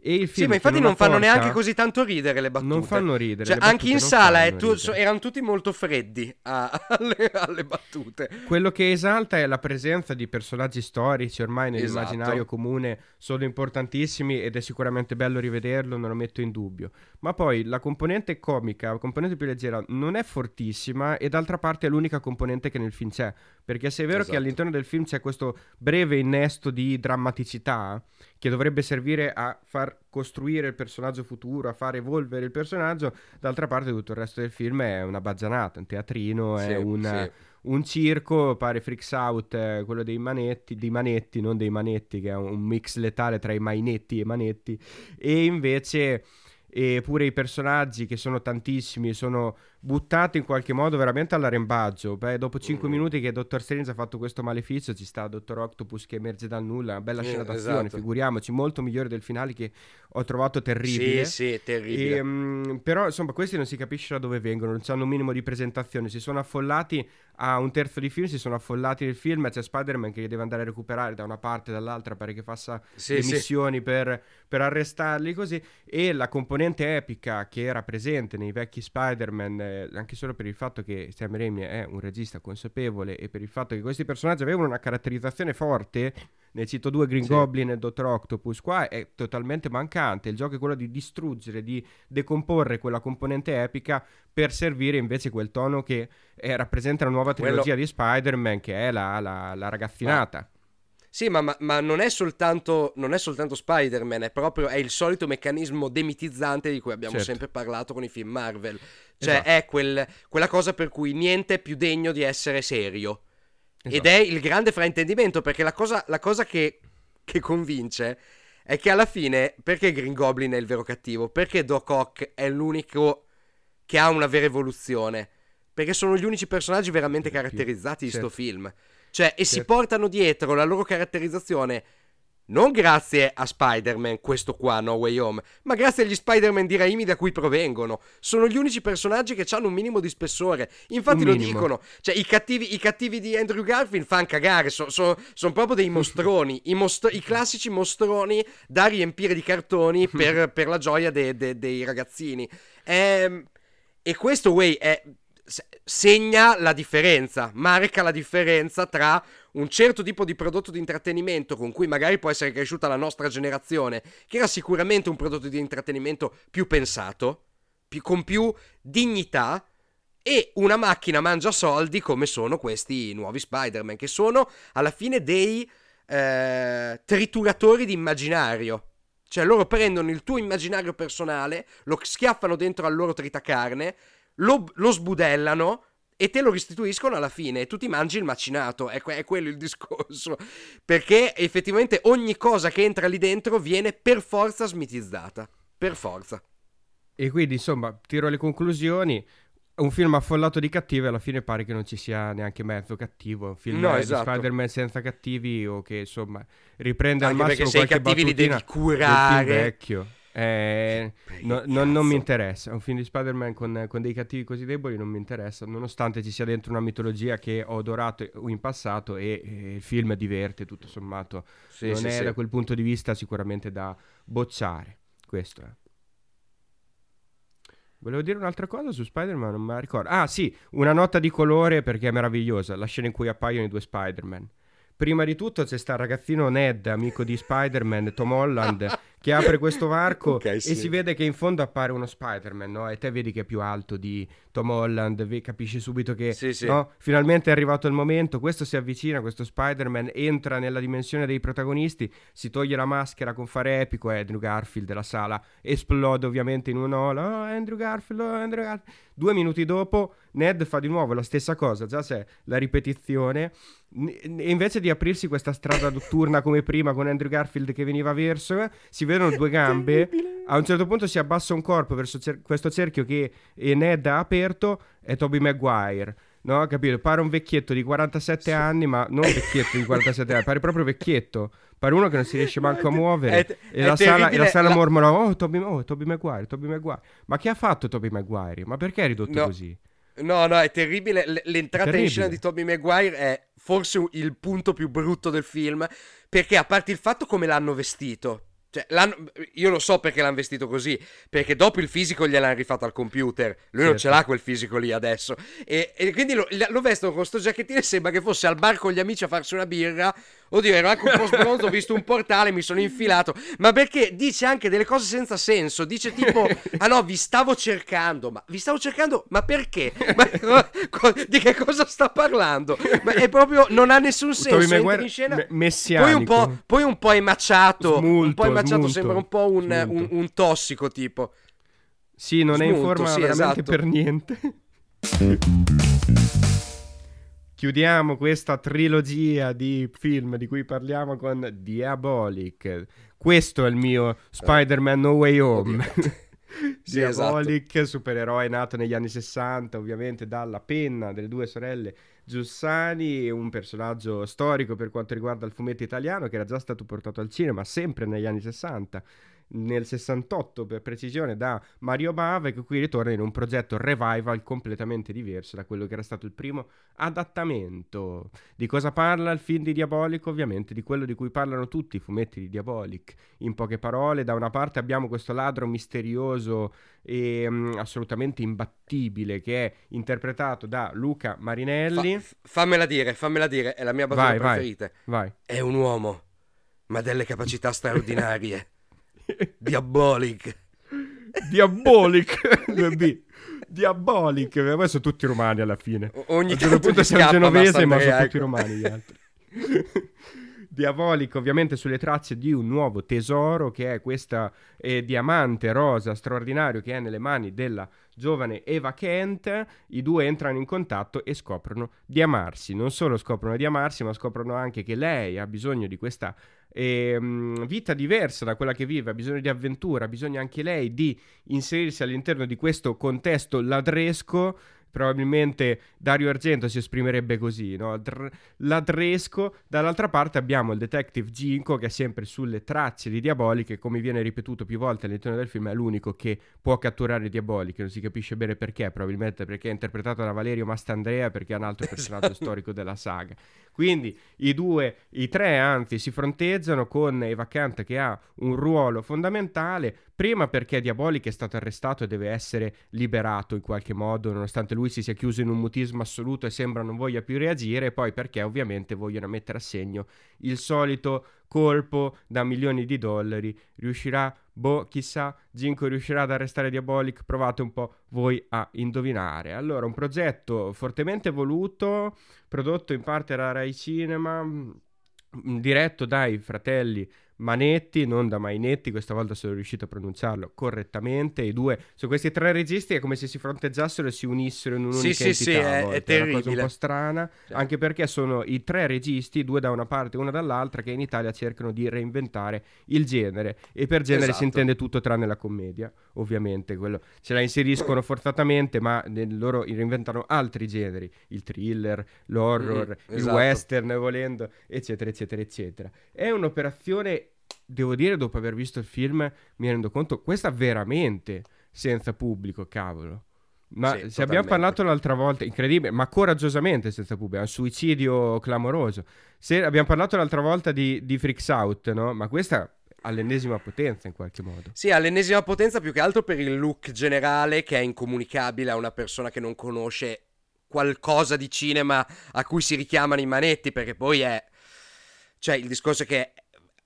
E il film sì, ma infatti non fanno porta... neanche così tanto ridere le battute. Non fanno ridere. Cioè, anche in sala tu, so, erano tutti molto freddi a, alle, alle, battute. Quello che esalta è la presenza di personaggi storici ormai nell'immaginario esatto. comune, sono importantissimi ed è sicuramente bello rivederlo, non lo metto in dubbio. Ma poi la componente comica, la componente più leggera, non è fortissima e d'altra parte è l'unica componente che nel film c'è. Perché se è vero esatto. che all'interno del film c'è questo breve innesto di drammaticità che dovrebbe servire a far costruire il personaggio futuro, a far evolvere il personaggio, d'altra parte tutto il resto del film è una baggianata, un teatrino, sì, è una, sì. un circo, pare Freaks Out, eh, quello dei manetti, dei manetti, non dei manetti, che è un mix letale tra i mainetti e i manetti, e invece... E pure i personaggi che sono tantissimi sono buttato in qualche modo veramente all'arembaggio. Beh, dopo 5 mm. minuti che Dottor Strange ha fatto questo maleficio, ci sta Dottor Octopus che emerge dal nulla, una bella scena d'azione, esatto. figuriamoci, molto migliore del finale che ho trovato terribile. Sì, sì, terribile. E, um, però, insomma, questi non si capisce da dove vengono, non hanno un minimo di presentazione, si sono affollati a un terzo di film, si sono affollati nel film, c'è Spider-Man che deve andare a recuperare da una parte e dall'altra, pare che faccia sì, le sì. missioni per, per arrestarli così, e la componente epica che era presente nei vecchi Spider-Man eh, anche solo per il fatto che Sam Raimi è un regista consapevole e per il fatto che questi personaggi avevano una caratterizzazione forte, ne cito due, Green sì. Goblin e Dottor Octopus, qua è totalmente mancante, il gioco è quello di distruggere, di decomporre quella componente epica per servire invece quel tono che eh, rappresenta la nuova trilogia quello... di Spider-Man che è la, la, la ragazzinata. Ma sì, ma, ma, ma non, è soltanto, non, è soltanto, Spider-Man, è proprio è il solito meccanismo demitizzante di cui abbiamo certo. sempre parlato con i film Marvel. Cioè, esatto. è quel, quella cosa per cui niente è più degno di essere serio. Esatto. Ed è il grande fraintendimento, perché la cosa, la cosa che, che convince è che alla fine, perché Green Goblin è il vero cattivo? Perché Doc Ock è l'unico che ha una vera evoluzione? Perché sono gli unici personaggi veramente caratterizzati di certo. sto film. Cioè, e certo. si portano dietro la loro caratterizzazione non grazie a Spider-Man, questo qua, No Way Home, ma grazie agli Spider-Man di Raimi da cui provengono. Sono gli unici personaggi che hanno un minimo di spessore. Infatti un lo minimo. dicono. Cioè, i cattivi, i cattivi, di Andrew Garfield fanno cagare. Sono so, so proprio dei mostroni. I, mostro- I, classici mostroni da riempire di cartoni per, per la gioia de- de- dei ragazzini. Ehm, e questo, way, è segna la differenza, marca la differenza tra un certo tipo di prodotto di intrattenimento con cui magari può essere cresciuta la nostra generazione, che era sicuramente un prodotto di intrattenimento più pensato, più, con più dignità e una macchina mangia soldi come sono questi nuovi Spider-Man, che sono alla fine dei eh, trituratori di immaginario. Cioè loro prendono il tuo immaginario personale, lo schiaffano dentro al loro tritacarne, lo, lo sbudellano e te lo restituiscono alla fine e tu ti mangi il macinato, è, è, quello il discorso, perché effettivamente ogni cosa che entra lì dentro viene per forza smitizzata, per forza. E quindi insomma tiro le conclusioni, un film affollato di cattivi alla fine pare che non ci sia neanche mezzo cattivo, un film no, esatto. di Spider-Man senza cattivi o che insomma riprende Anche al massimo perché se i cattivi li devi curare. vecchio. Eh, no, non, non, mi interessa. Un film di Spider-Man con, con, dei cattivi così deboli non mi interessa, nonostante ci sia dentro una mitologia che ho adorato in passato e, e il film diverte tutto sommato. Sì, non sì, è sì. da quel punto di vista sicuramente da bocciare. Questo è. Volevo dire un'altra cosa su Spider-Man, non me la ricordo. Ah, sì, una nota di colore perché è meravigliosa, la scena in cui appaiono i due Spider-Man. Prima di tutto c'è sta ragazzino Ned, amico di Spider-Man, Tom Holland, che apre questo varco okay, sì. e si vede che in fondo appare uno Spider-Man, no? E te vedi che è più alto di Tom Holland, capisci subito che sì, sì. No? finalmente è arrivato il momento, questo si avvicina, questo Spider-Man entra nella dimensione dei protagonisti, si toglie la maschera con fare epico, è Andrew Garfield della sala esplode ovviamente in un'ola, oh Andrew Garfield, oh Andrew Garfield. Due minuti dopo Ned fa di nuovo la stessa cosa, già c'è la ripetizione, e invece di aprirsi questa strada notturna come prima con Andrew Garfield che veniva verso, si vedono due gambe. A un certo punto si abbassa un corpo verso cer- questo cerchio che Ned ha aperto. È Toby Maguire. No, capito? Pare un vecchietto di 47 sì. anni, ma non un vecchietto di 47 anni, pare proprio vecchietto. Pare uno che non si riesce manco a muovere. È, e, è la sala, e, la sala, la... mormora: Oh, Toby, oh, Toby Maguire, Toby Maguire. Ma che ha fatto Toby Maguire? Ma perché è ridotto no. così? No, no, è terribile. L- l'entrata terribile. in scena di Toby Maguire è forse il punto più brutto del film. Perché a parte il fatto come l'hanno vestito. Cioè, io lo so perché l'hanno vestito così, perché dopo il fisico gliel'hanno rifatto al computer, lui certo. non ce l'ha quel fisico lì adesso, e, e quindi lo, lo, vestono con sto giacchettino e sembra che fosse al bar con gli amici a farsi una birra, oddio ero anche un po' sbronzo, ho visto un portale, mi sono infilato, ma perché dice anche delle cose senza senso, dice tipo, ah no, vi stavo cercando, ma vi stavo cercando, ma perché? Ma, di che cosa sta parlando? Ma è proprio, non ha nessun senso, entra in scena, me- poi un po', poi un po' emaciato, Smulto, un po' emaciato smunto, sembra un po' un, un, un, tossico tipo. Sì, non smunto, è in forma sì, veramente esatto. per niente. Chiudiamo questa trilogia di film di cui parliamo con Diabolic. Questo è il mio Spider-Man No Way Home. sì, Diabolic, esatto. supereroe nato negli anni 60, ovviamente dalla penna delle due sorelle Giussani, un personaggio storico per quanto riguarda il fumetto italiano che era già stato portato al cinema sempre negli anni 60 nel 68 per precisione da Mario Bava che qui ritorna in un progetto revival completamente diverso da quello che era stato il primo adattamento. Di cosa parla il film di Diabolic? Ovviamente di quello di cui parlano tutti i fumetti di Diabolic. In poche parole, da una parte abbiamo questo ladro misterioso e um, assolutamente imbattibile che è interpretato da Luca Marinelli. Fa- fammela dire, fammela dire, è la mia battuta preferita. Vai. È un uomo, ma delle capacità straordinarie. Diabolic. Diabolic. Diabolic. Poi sono tutti romani alla fine. Ogni A un certo punto siamo genovesi, ma sono tutti romani gli altri. Diabolic ovviamente sulle tracce di un nuovo tesoro che è questo eh, diamante rosa straordinario che è nelle mani della giovane Eva Kent, i due entrano in contatto e scoprono di amarsi. Non solo scoprono di amarsi, ma scoprono anche che lei ha bisogno di questa eh, vita diversa da quella che vive, ha bisogno di avventura, ha bisogno anche lei di inserirsi all'interno di questo contesto ladresco probabilmente Dario Argento si esprimerebbe così, no? Dr- ladresco. Dall'altra parte abbiamo il detective Ginko che è sempre sulle tracce di Diaboliche, come viene ripetuto più volte all'interno del film, è l'unico che può catturare Diaboliche, non si capisce bene perché, probabilmente perché è interpretato da Valerio Mastandrea, perché è un altro personaggio storico della saga. Quindi i due, i tre anzi, si fronteggiano con Eva Kant che ha un ruolo fondamentale, prima perché Diabolic è stato arrestato e deve essere liberato in qualche modo, nonostante lui si sia chiuso in un mutismo assoluto e sembra non voglia più reagire, e poi perché ovviamente vogliono mettere a segno il solito colpo da milioni di dollari, riuscirà? Boh, chissà, Ginko riuscirà ad arrestare Diabolic, provate un po' voi a indovinare. Allora, un progetto fortemente voluto, prodotto in parte da Rai Cinema, mm, diretto dai fratelli Manetti, non da Mainetti, questa volta sono riuscito a pronunciarlo correttamente. I due, su questi tre registi è come se si fronteggiassero e si unissero in un'unica sì, entità. Sì, sì, è, è, terribile. È una cosa un po' strana, cioè. anche perché sono i tre registi, due da una parte e uno dall'altra, che in Italia cercano di reinventare il genere. E per genere esatto. si intende tutto tranne la commedia, ovviamente. Quello, ce la inseriscono forzatamente, ma loro reinventano altri generi, il thriller, l'horror, mm, il esatto. western, volendo, eccetera, eccetera, eccetera. È un'operazione devo dire, dopo aver visto il film, mi rendo conto, questa veramente senza pubblico, cavolo. Ma sì, se abbiamo parlato l'altra volta, incredibile, ma coraggiosamente senza pubblico, è un suicidio clamoroso. Se abbiamo parlato l'altra volta di, di Freaks Out, no? Ma questa all'ennesima potenza in qualche modo. Sì, all'ennesima potenza più che altro per il look generale che è incomunicabile a una persona che non conosce qualcosa di cinema a cui si richiamano i manetti, perché poi è... Cioè, il discorso è che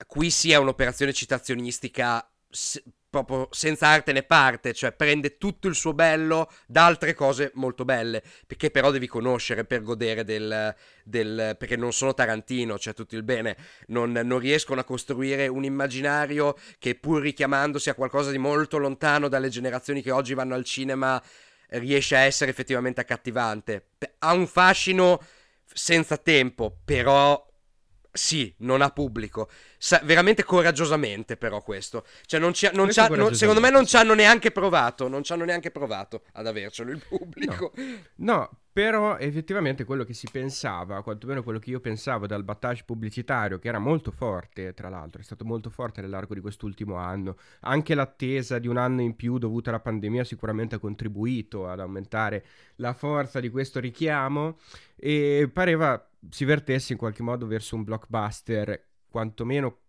qui sia un'operazione citazionistica se, proprio senza arte né parte, cioè prende tutto il suo bello da altre cose molto belle, perché però devi conoscere per godere del... del perché non sono Tarantino, cioè tutto il bene, non, non, riescono a costruire un immaginario che pur richiamandosi a qualcosa di molto lontano dalle generazioni che oggi vanno al cinema riesce a essere effettivamente accattivante. Ha un fascino senza tempo, però sì, non ha pubblico. Sa- veramente coraggiosamente, però, questo. Cioè, non ci ha, non c'ha, non, secondo me non ci hanno neanche provato. Non ci hanno neanche provato ad avercelo il pubblico. No. no. però effettivamente quello che si pensava, quantomeno quello che io pensavo dal battage pubblicitario, che era molto forte, tra l'altro, è stato molto forte nell'arco di quest'ultimo anno. Anche l'attesa di un anno in più dovuta alla pandemia sicuramente ha contribuito ad aumentare la forza di questo richiamo. E pareva si vertesse in qualche modo verso un blockbuster quantomeno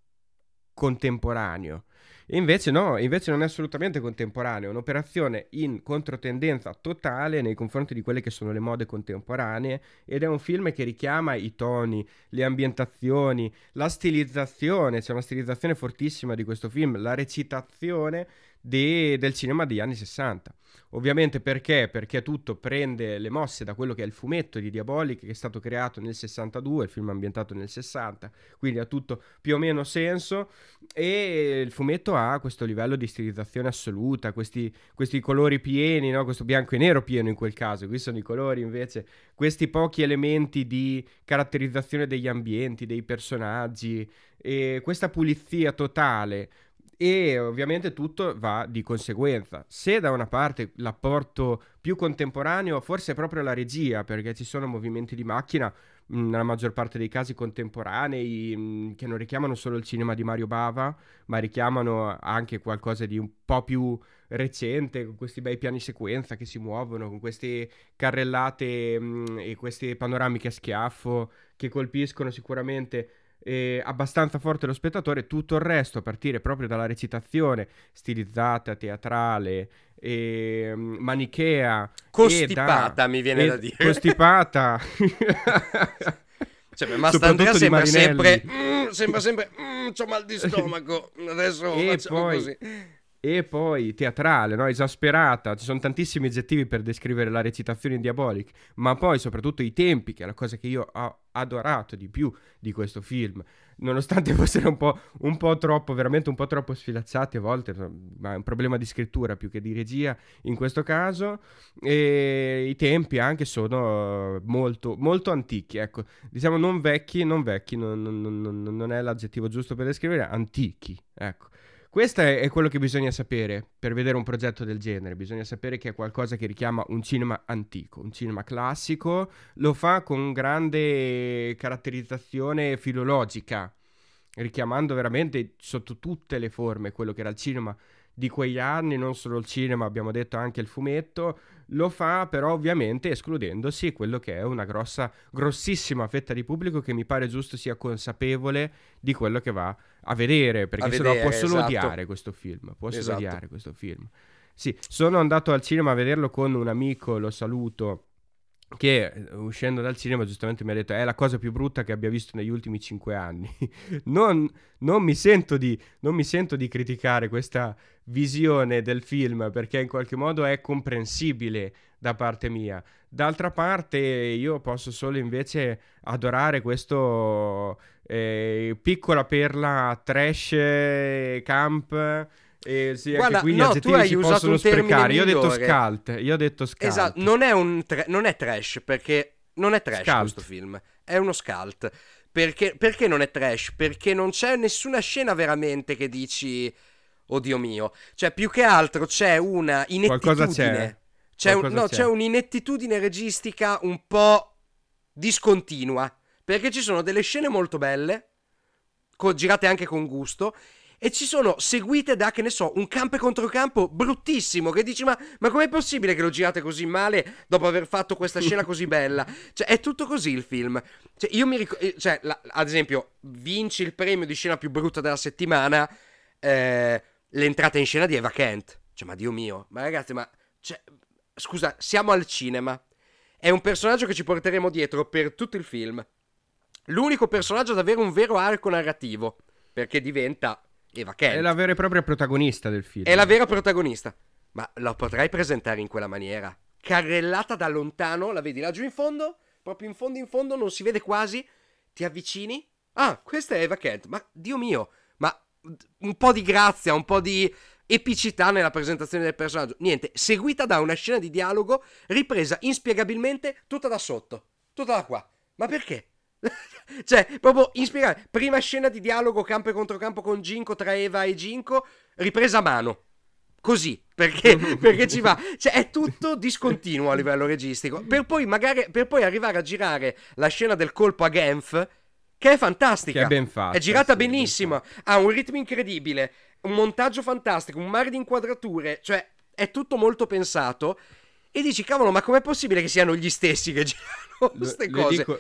contemporaneo. E invece no, invece non è assolutamente contemporaneo, è un'operazione in controtendenza totale nei confronti di quelle che sono le mode contemporanee ed è un film che richiama i toni, le ambientazioni, la stilizzazione, c'è una stilizzazione fortissima di questo film, la recitazione de- del cinema degli anni 60. Ovviamente perché? Perché tutto prende le mosse da quello che è il fumetto di Diabolic che è stato creato nel 62, il film ambientato nel 60, quindi ha tutto più o meno senso e il fumetto ha questo livello di stilizzazione assoluta, questi, questi colori pieni, no? questo bianco e nero pieno in quel caso, qui sono i colori invece, questi pochi elementi di caratterizzazione degli ambienti, dei personaggi e questa pulizia totale e ovviamente tutto va di conseguenza. Se da una parte l'apporto più contemporaneo, forse è proprio la regia, perché ci sono movimenti di macchina nella maggior parte dei casi contemporanei che non richiamano solo il cinema di Mario Bava, ma richiamano anche qualcosa di un po' più recente, con questi bei piani sequenza che si muovono, con queste carrellate mh, e queste panoramiche a schiaffo che colpiscono sicuramente eh, abbastanza forte lo spettatore, tutto il resto a partire proprio dalla recitazione stilizzata, teatrale, eh, manichea, costipata da, mi viene da dire. Costipata. Cioè, Mastandrea sembra sempre, mm, sembra sempre, mm, c'ho mal di stomaco, adesso e poi, così e poi teatrale, no? esasperata, ci sono tantissimi aggettivi per descrivere la recitazione in Diabolic, ma poi soprattutto i tempi, che è la cosa che io ho adorato di più di questo film, nonostante fossero un po', un po troppo, veramente un po' troppo sfilazzati a volte, ma è un problema di scrittura più che di regia in questo caso, e i tempi anche sono molto, molto antichi, ecco, diciamo non vecchi, non vecchi, non, non, non è l'aggettivo giusto per descrivere, antichi, ecco. Questo è, quello che bisogna sapere per vedere un progetto del genere. Bisogna sapere che è qualcosa che richiama un cinema antico, un cinema classico. Lo fa con grande caratterizzazione filologica, richiamando veramente sotto tutte le forme quello che era il cinema di quegli anni, non solo il cinema, abbiamo detto anche il fumetto, lo fa però ovviamente escludendosi quello che è una grossa, grossissima fetta di pubblico che mi pare giusto sia consapevole di quello che va a vedere, perché a se vedere, no può solo esatto. odiare questo film, può solo esatto. odiare questo film. Sì, sono andato al cinema a vederlo con un amico, lo saluto, che eh, uscendo dal cinema giustamente mi ha detto è la cosa più brutta che abbia visto negli ultimi cinque anni. non, non, mi di, non, mi sento di, criticare questa visione del film perché in qualche modo è comprensibile da parte mia. D'altra parte io posso solo invece adorare questo eh, piccola perla trash camp e sì, Guarda, anche qui no, tu hai usato un sprecare. Io ho detto scalt. Io ho detto scalt. Esatto, non è, un tra- non è trash perché non è trash scalt. questo film. È uno scalt. Perché, perché non è trash? Perché non c'è nessuna scena veramente che dici oddio mio. Cioè, più che altro c'è una inettitudine. Qualcosa c'è. C'è, un, no, c'è. c'è un'inettitudine registica un po' discontinua. Perché ci sono delle scene molto belle, co- girate anche con gusto, e ci sono seguite da, che ne so, un campo contro campo bruttissimo, che dici ma, ma com'è possibile che lo girate così male dopo aver fatto questa scena così bella? Cioè, è tutto così il film. Cioè, io mi ricordo, eh, cioè, la, ad esempio, vinci il premio di scena più brutta della settimana, eh, l'entrata in scena di Eva Kent. Cioè, ma Dio mio, ma ragazzi, ma... Cioè, scusa, siamo al cinema. È un personaggio che ci porteremo dietro per tutto il film. L'unico personaggio ad avere un vero arco narrativo, perché diventa Eva Kent. È la vera e propria protagonista del film. È la vera protagonista. Ma la potrai presentare in quella maniera? Carrellata da lontano, la vedi laggiù in fondo? Proprio in fondo in fondo, non si vede quasi. Ti avvicini? Ah, questa è Eva Kent. Ma Dio mio, ma un po' di grazia, un po' di epicità nella presentazione del personaggio. Niente, seguita da una scena di dialogo ripresa inspiegabilmente tutta da sotto. Tutta da qua. Ma perché? cioè, proprio inspirare. Prima scena di dialogo campo e controcampo con Ginko tra Eva e Ginko, ripresa a mano. Così, perché, perché ci va. Cioè, è tutto discontinuo a livello registico. Per poi, magari, per poi arrivare a girare la scena del colpo a Genf, che è fantastica. Che è ben fatta. È girata sì, benissimo. Ha un ritmo incredibile, un montaggio fantastico, un mare di inquadrature. Cioè, è tutto molto pensato. E dici, cavolo, ma com'è possibile che siano gli stessi che girano queste cose? Dico,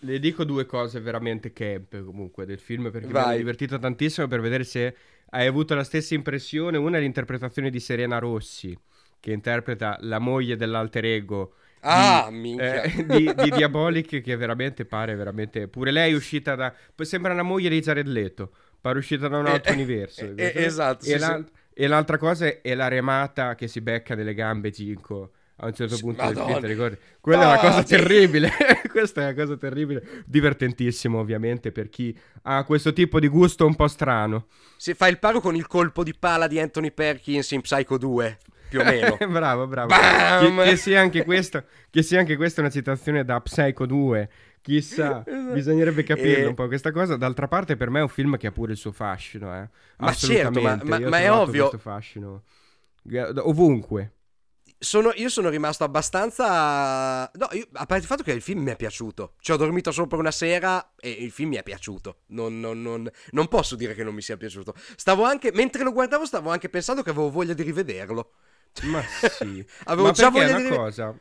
le dico due cose veramente camp comunque del film perché Vai. mi sono divertito tantissimo per vedere se hai avuto la stessa impressione. Una è l'interpretazione di Serena Rossi che interpreta la moglie dell'alter ego. Ah, di, eh, di, di Diabolic che veramente pare veramente pure lei è uscita da sembra la moglie di Jared Leto pare uscita da un altro eh, universo eh, esatto e, sì, sì. e, l'altra cosa è la remata che si becca nelle gambe Ginko a un certo punto Madonna. del film, ti ricordi? Quella oh, è una cosa terribile. Questa è una cosa terribile. Divertentissimo, ovviamente, per chi ha questo tipo di gusto un po' strano. Se fa il paro con il colpo di pala di Anthony Perkins in Psycho 2. Più o meno. bravo, bravo. Che, che, sia anche questo, che sia anche questa una citazione da Psycho 2. Chissà, esatto. bisognerebbe capire e... un po' questa cosa. D'altra parte, per me è un film che ha pure il suo fascino. Eh. Ma certo, ma, ma, ma è ovvio. Ovunque sono, io sono rimasto abbastanza. No, io, a parte il fatto che il film mi è piaciuto. Ci ho dormito solo per una sera e il film mi è piaciuto. Non, non, non, non posso dire che non mi sia piaciuto. Stavo anche. Mentre lo guardavo, stavo anche pensando che avevo voglia di rivederlo. Ma sì. avevo Ma già voglia di rivederlo. cosa?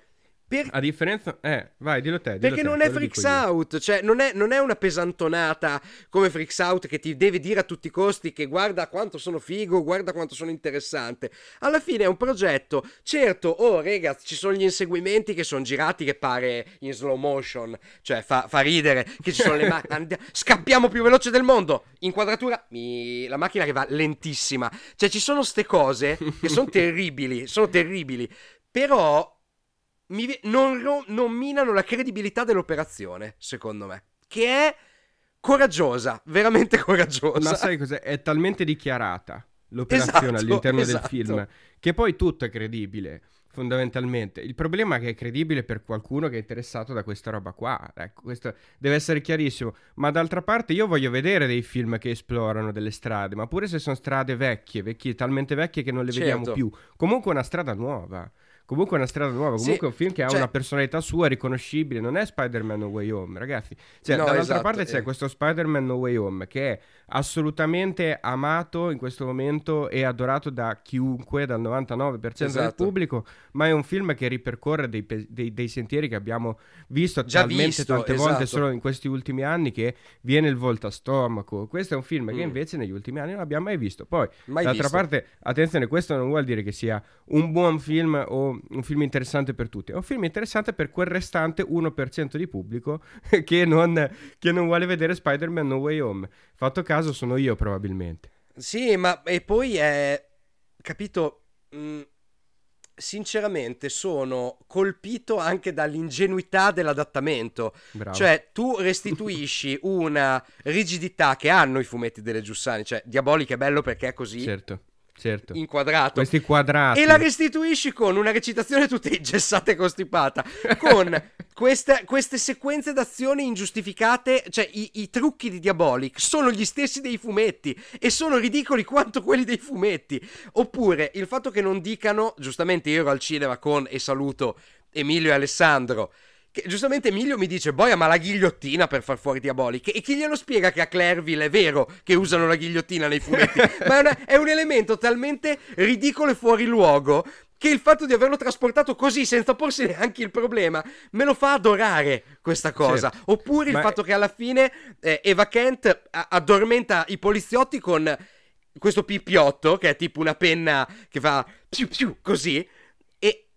Per... A differenza... Eh, vai, dillo te. Dillo Perché te, non è Freaks Out, cioè non è, non è, una pesantonata come Freaks Out che ti deve dire a tutti i costi che guarda quanto sono figo, guarda quanto sono interessante. Alla fine è un progetto, certo, oh ragazzi, ci sono gli inseguimenti che sono girati che pare in slow motion, cioè fa, fa ridere, che ci sono le macchine, scappiamo più veloce del mondo, inquadratura, mi... la macchina che va lentissima, cioè ci sono ste cose che sono terribili, sono terribili, però mi, non, non minano la credibilità dell'operazione, secondo me. Che è coraggiosa, veramente coraggiosa. Ma sai cos'è? È talmente dichiarata l'operazione esatto, all'interno esatto. del film che poi tutto è credibile fondamentalmente. Il problema è che è credibile per qualcuno che è interessato da questa roba qua. Ecco, questo deve essere chiarissimo. Ma d'altra parte io voglio vedere dei film che esplorano delle strade, ma pure se sono strade vecchie, vecchie talmente vecchie che non le certo. vediamo più. Comunque una strada nuova. Comunque è una strada nuova, comunque sì, è un film che ha cioè... una personalità sua riconoscibile, non è Spider-Man No Way Home, ragazzi. Cioè, no, dall'altra esatto, parte c'è eh. questo Spider-Man No Way Home che è assolutamente amato in questo momento e adorato da chiunque, dal 99% del Esatto. pubblico, ma è un film che ripercorre dei, pe- dei- dei sentieri che abbiamo visto Già talmente visto, tante volte esatto. solo in questi ultimi anni che viene il volto a stomaco. Questo è un film che Mm. invece negli ultimi anni non abbiamo mai visto. Poi, Mai d'altra visto. parte, attenzione, questo non vuol dire che sia un buon film o un film interessante per tutti. È un film interessante per quel restante 1% di pubblico che non, che non vuole vedere Spider-Man No Way Home. Fatto caso sono io probabilmente. Sì, ma e poi è capito mh, sinceramente sono colpito anche dall'ingenuità dell'adattamento. Bravo. Cioè, tu restituisci una rigidità che hanno i fumetti delle Giussani, cioè Diabolica è bello perché è così certo, certo. inquadrato. Questi quadrati. E la restituisci con una recitazione tutta ingessata e costipata, con queste, queste sequenze d'azione ingiustificate, cioè i, i trucchi di Diabolic sono gli stessi dei fumetti e sono ridicoli quanto quelli dei fumetti. Oppure il fatto che non dicano, giustamente io ero al cinema con, e saluto Emilio e Alessandro, che giustamente Emilio mi dice, boia ma la ghigliottina per far fuori Diabolic. E chi glielo spiega che a Clairville è vero che usano la ghigliottina nei fumetti? ma è, una- è un elemento talmente ridicolo e fuori luogo che il fatto di averlo trasportato così senza porsi neanche il problema me lo fa adorare questa cosa. Certo. Oppure il Ma- fatto che alla fine eh, Eva Kent addormenta i poliziotti con questo pippiotto che è tipo una penna che fa più più così.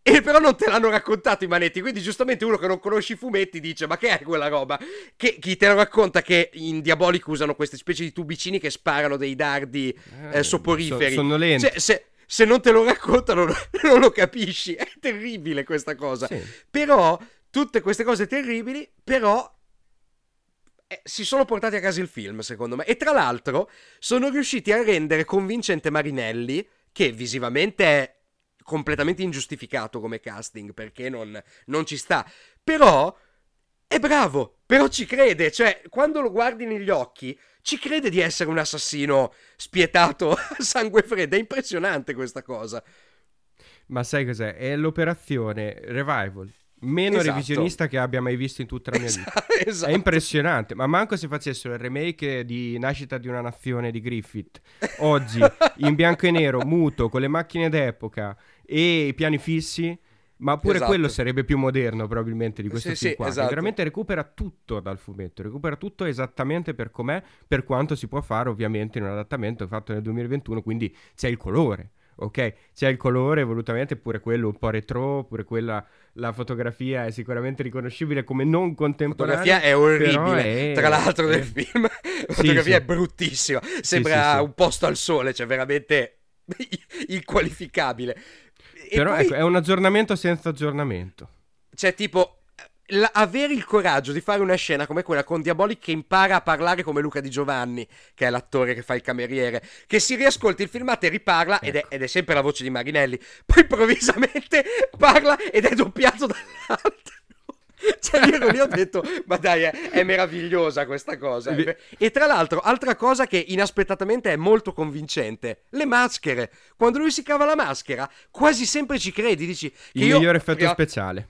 E, però non te l'hanno raccontato i manetti. Quindi, giustamente, uno che non conosce i fumetti dice: Ma che è quella roba? Che chi te lo racconta che in Diabolic usano queste specie di tubicini che sparano dei dardi eh, Eh, soporiferi. so- sono lenti. Se, se- se non te lo raccontano, non lo capisci. È terribile questa cosa. Sì. Però, tutte queste cose terribili, però. eh, si sono portati a casa il film, secondo me. E tra l'altro, sono riusciti a rendere convincente Marinelli, che visivamente è completamente ingiustificato come casting, perché non, non ci sta. Però è bravo, però ci crede. Cioè, quando lo guardi negli occhi, ci crede di essere un assassino spietato a sangue freddo. È impressionante questa cosa. Ma sai cos'è? È l'operazione Revival meno Esatto. revisionista che abbia mai visto in tutta la mia vita. esatto. È impressionante, ma manco se facessero il remake di Nascita di una nazione di Griffith, oggi in bianco e nero, muto, con le macchine d'epoca e i piani fissi, ma pure Esatto. quello sarebbe più moderno probabilmente di questo Sì, film sì, qua, esatto. veramente recupera tutto dal fumetto, recupera tutto esattamente per com'è, per quanto si può fare ovviamente in un adattamento fatto nel 2021, quindi c'è il colore. Ok, c'è il colore volutamente, pure quello un po' retro, pure quella, la fotografia è sicuramente riconoscibile come non La contemporanea. fotografia è orribile. è- Tra l'altro, è- nel film, la fotografia sì. è bruttissima. Sembra sì. un posto al sole, cioè veramente inqualificabile. E Però poi ecco, è un aggiornamento senza aggiornamento. Cioè, tipo, la- avere il coraggio di fare una scena come quella con Diabolic che impara a parlare come Luca Di Giovanni, che è l'attore che fa il cameriere, che si riascolta il filmato e riparla, ed, è, Ecco. ed è sempre la voce di Marinelli. Poi improvvisamente parla ed è doppiato dall'altro. Cioè, io lì ho detto, ma dai, è, è meravigliosa questa cosa. E tra l'altro, altra cosa che inaspettatamente è molto convincente, le maschere. Quando lui si cava la maschera, quasi sempre ci credi, dici... Il io- miglior effetto prima- speciale.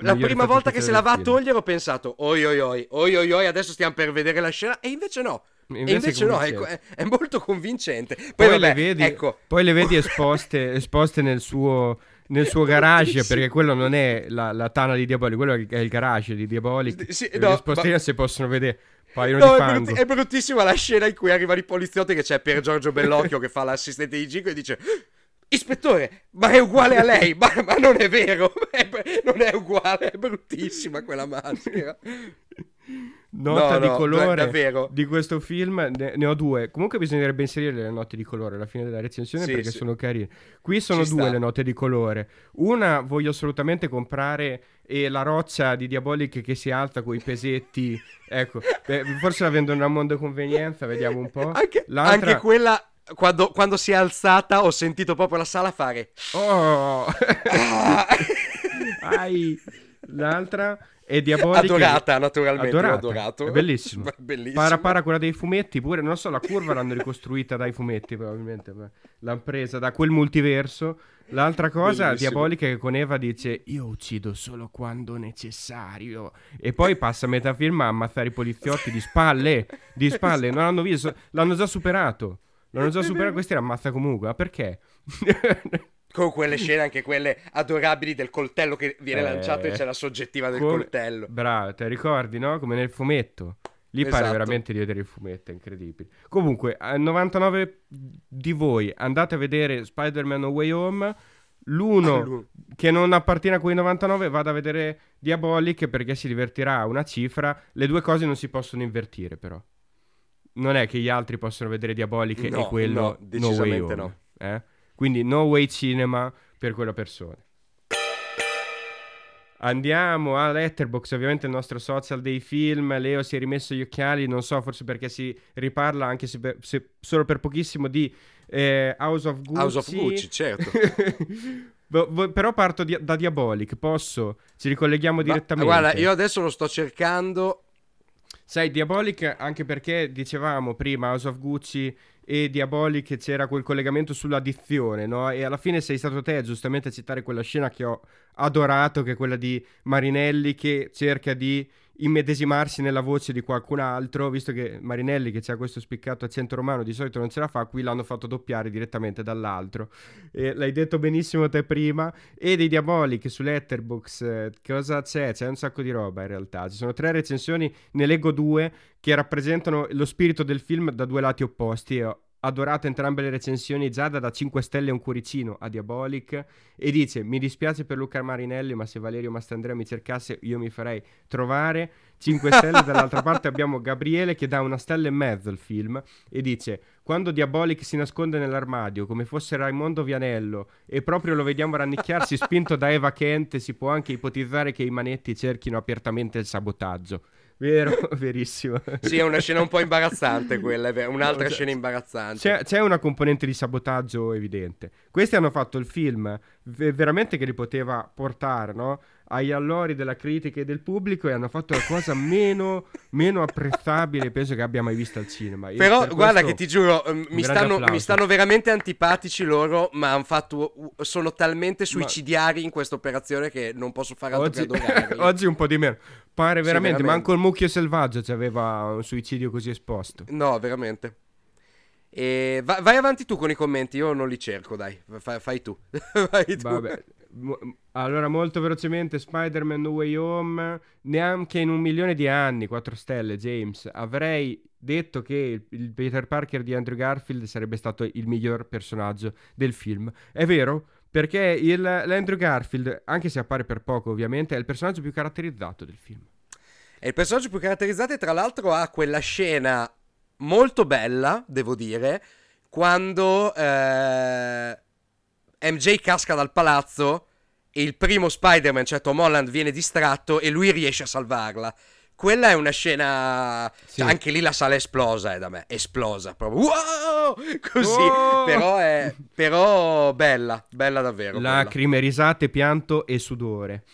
La prima volta che se la va a togliere ho pensato, oi oi oi, oi oi oi, adesso stiamo per vedere la scena, e invece no. Invece e invece no, è, è- è molto convincente. Poi, Poi, vabbè, le vedi, ecco, poi le vedi esposte, esposte nel suo, nel suo garage, Bellissimo. perché quello non è la, la tana di Diabolic, quello è il garage di Diabolic. Sì, Le no, esposte ma- si possono vedere, paiono No, di è, fango. brutti- è bruttissima la scena in cui arrivano i poliziotti che c'è Pier Giorgio Bellocchio che fa l'assistente di Gico e dice Ispettore, ma è uguale a lei, ma, ma non è vero, non è uguale, è bruttissima quella maschera. Nota No, di no, colore davvero. di questo film, ne, ne ho due. Comunque bisognerebbe inserire le note di colore alla fine della recensione Sì, perché sì. sono carine. Qui sono Ci due sta. le note di colore. Una voglio assolutamente comprare e la roccia di Diabolic che si alza con i pesetti. ecco, beh, forse la vendono a mondo convenienza, vediamo un po'. Anche, anche quella, quando, quando si è alzata, ho sentito proprio la sala fare. Oh! Ah! Ai! L'altra è Diabolic. Adorata, naturalmente. Adorata. adorato. È bellissimo. bellissimo. Para para quella dei fumetti, pure non so, la curva l'hanno ricostruita dai fumetti, probabilmente. ma L'hanno presa da quel multiverso. L'altra cosa Bellissimo. diabolica è che con Eva dice io uccido solo quando necessario e poi passa metà film a ammazzare i poliziotti di spalle, di spalle, non l'hanno visto, l'hanno già superato. L'hanno già superato, questi li ammazza comunque, ma perché? Con quelle scene, anche quelle adorabili del coltello che viene Eh. lanciato e c'è la soggettiva del Come- coltello. Bravo, te ricordi, no? Come nel fumetto. Lì pare Esatto. veramente di vedere il fumetto, è incredibile. Comunque, a 99 di voi andate a vedere Spider-Man No Way Home. L'uno Ah, che non appartiene a quei 99 vada a vedere Diabolic perché si divertirà a una cifra. Le due cose non si possono invertire, però. Non è che gli altri possono vedere Diabolic No, e quello no, No decisamente Home. no. eh? Quindi No Way Cinema per quella persona. Andiamo a Letterboxd, ovviamente il nostro social dei film. Leo si è rimesso gli occhiali, non so, forse perché si riparla anche se, per- se- solo per pochissimo di eh, House of Gucci. House of Gucci, certo. Però parto di- da Diabolic, posso? Ci ricolleghiamo Ma- direttamente. guarda, io adesso lo sto cercando. Sai, Diabolic, anche perché dicevamo prima House of Gucci e Diabolic c'era quel collegamento sull'addizione, no? E alla fine sei stato te giustamente a citare quella scena che ho adorato, che è quella di Marinelli che cerca di immedesimarsi nella voce di qualcun altro, visto che Marinelli che c'ha questo spiccato accento romano di solito non ce la fa, qui l'hanno fatto doppiare direttamente dall'altro. E l'hai detto benissimo te prima. E dei Diabolic su Letterboxd, eh, cosa c'è? C'è un sacco di roba in realtà. Ci sono tre recensioni, ne leggo due che rappresentano lo spirito del film da due lati opposti. E adorato entrambe le recensioni. Giada da 5 stelle e un cuoricino a Diabolic e dice: Mi dispiace per Luca Marinelli, ma se Valerio Mastandrea mi cercasse, io mi farei trovare 5 stelle. Dall'altra parte abbiamo Gabriele che dà una stella e mezzo al film e dice: Quando Diabolic si nasconde nell'armadio come fosse Raimondo Vianello e proprio lo vediamo rannicchiarsi spinto da Eva Kent, si può anche ipotizzare che i manetti cerchino apertamente il sabotaggio. Vero, verissimo. Sì, è una scena un po' imbarazzante quella, è un'altra C'è- scena imbarazzante. C'è, c'è una componente di sabotaggio evidente. Questi hanno fatto il film ve- veramente che li poteva portare no? Agli allori della critica e del pubblico e hanno fatto la cosa meno, meno apprezzabile penso che abbia mai visto al cinema. Io Però per guarda questo- che ti giuro, eh, mi stanno, mi stanno veramente antipatici loro, ma fatto, sono talmente suicidiari in questa operazione che non posso fare altro Oggi, che adorarli. oggi un po' di meno. Pare Sì, veramente, veramente. manco il mucchio selvaggio aveva un suicidio così esposto. No, veramente. E va- vai avanti tu con i commenti, io non li cerco, dai, Fa- fai tu. Vai tu. Vabbè. Allora, molto velocemente, Spider-Man No Way Home, neanche in un milione di anni, 4 stelle, James, avrei detto che il Peter Parker di Andrew Garfield sarebbe stato il miglior personaggio del film. È vero? Perché il, l'Andrew Garfield, anche se appare per poco ovviamente, è il personaggio più caratterizzato del film. È il personaggio più caratterizzato e tra l'altro ha quella scena molto bella, devo dire, quando eh, MJ casca dal palazzo e il primo Spider-Man, cioè Tom Holland, viene distratto e lui riesce a salvarla. Quella è una scena... Sì. cioè, anche lì la sala è esplosa, è da me. Esplosa proprio. Wow! Così. Oh! Però è... Però bella. Bella davvero. Lacrime, risate, pianto e sudore.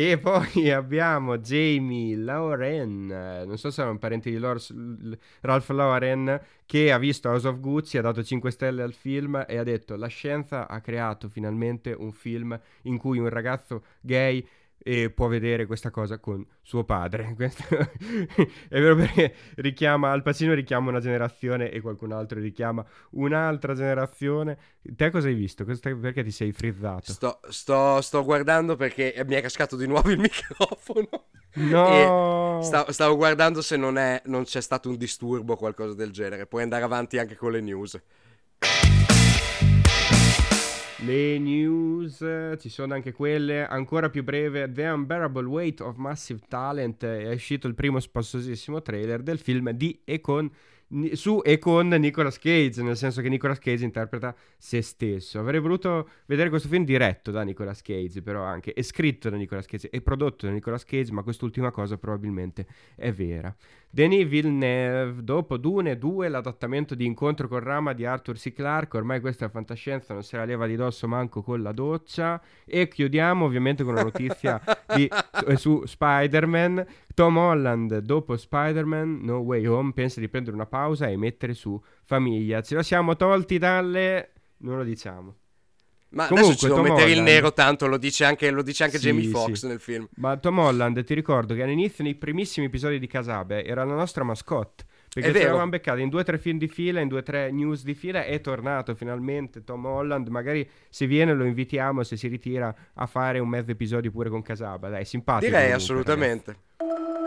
E poi abbiamo Jamie Lauren, non so se è un parente di Lors- l- Ralph Lauren, che ha visto House of Gucci, ha dato 5 stelle al film e ha detto la scienza ha creato finalmente un film in cui un ragazzo gay eh, può vedere questa cosa con suo padre. Questo è vero perché richiama, Al Pacino richiama una generazione e qualcun altro richiama un'altra generazione. Te cosa hai visto? Perché ti sei frizzato? Sto, sto, sto guardando perché mi è cascato di nuovo il microfono. No! E sta- stavo guardando se non, è, non c'è stato un disturbo o qualcosa del genere. Puoi andare avanti anche con le news. Le news, ci sono anche quelle ancora più breve. The Unbearable Weight of Massive Talent è uscito il primo spassosissimo trailer del film di e con su e con Nicolas Cage, nel senso che Nicolas Cage interpreta se stesso. Avrei voluto vedere questo film diretto da Nicolas Cage, però anche, e scritto da Nicolas Cage, e prodotto da Nicolas Cage, ma quest'ultima cosa probabilmente è vera. Denis Villeneuve, dopo Dune 2, l'adattamento di Incontro con Rama di Arthur C. Clarke, ormai questa è fantascienza, non se la leva di dosso manco con la doccia, e chiudiamo ovviamente con una notizia di, su Spider-Man, Tom Holland dopo Spider-Man No Way Home pensa di prendere una pausa e mettere su famiglia. Ce la siamo tolti dalle... non lo diciamo. Ma Comunque, adesso ci devo mettere Holland... il nero, tanto lo dice anche, lo dice anche sì, Jamie Foxx sì. nel film. Ma Tom Holland, ti ricordo che all'inizio, nei primissimi episodi di Casabe, era la nostra mascotte. Perché ci eravamo beccati in due o tre film di fila, in due o tre news di fila, è tornato finalmente Tom Holland. Magari se viene lo invitiamo, se si ritira a fare un mezzo episodio pure con Casaba. Dai, simpatico. Direi comunque, assolutamente. Ragazzi.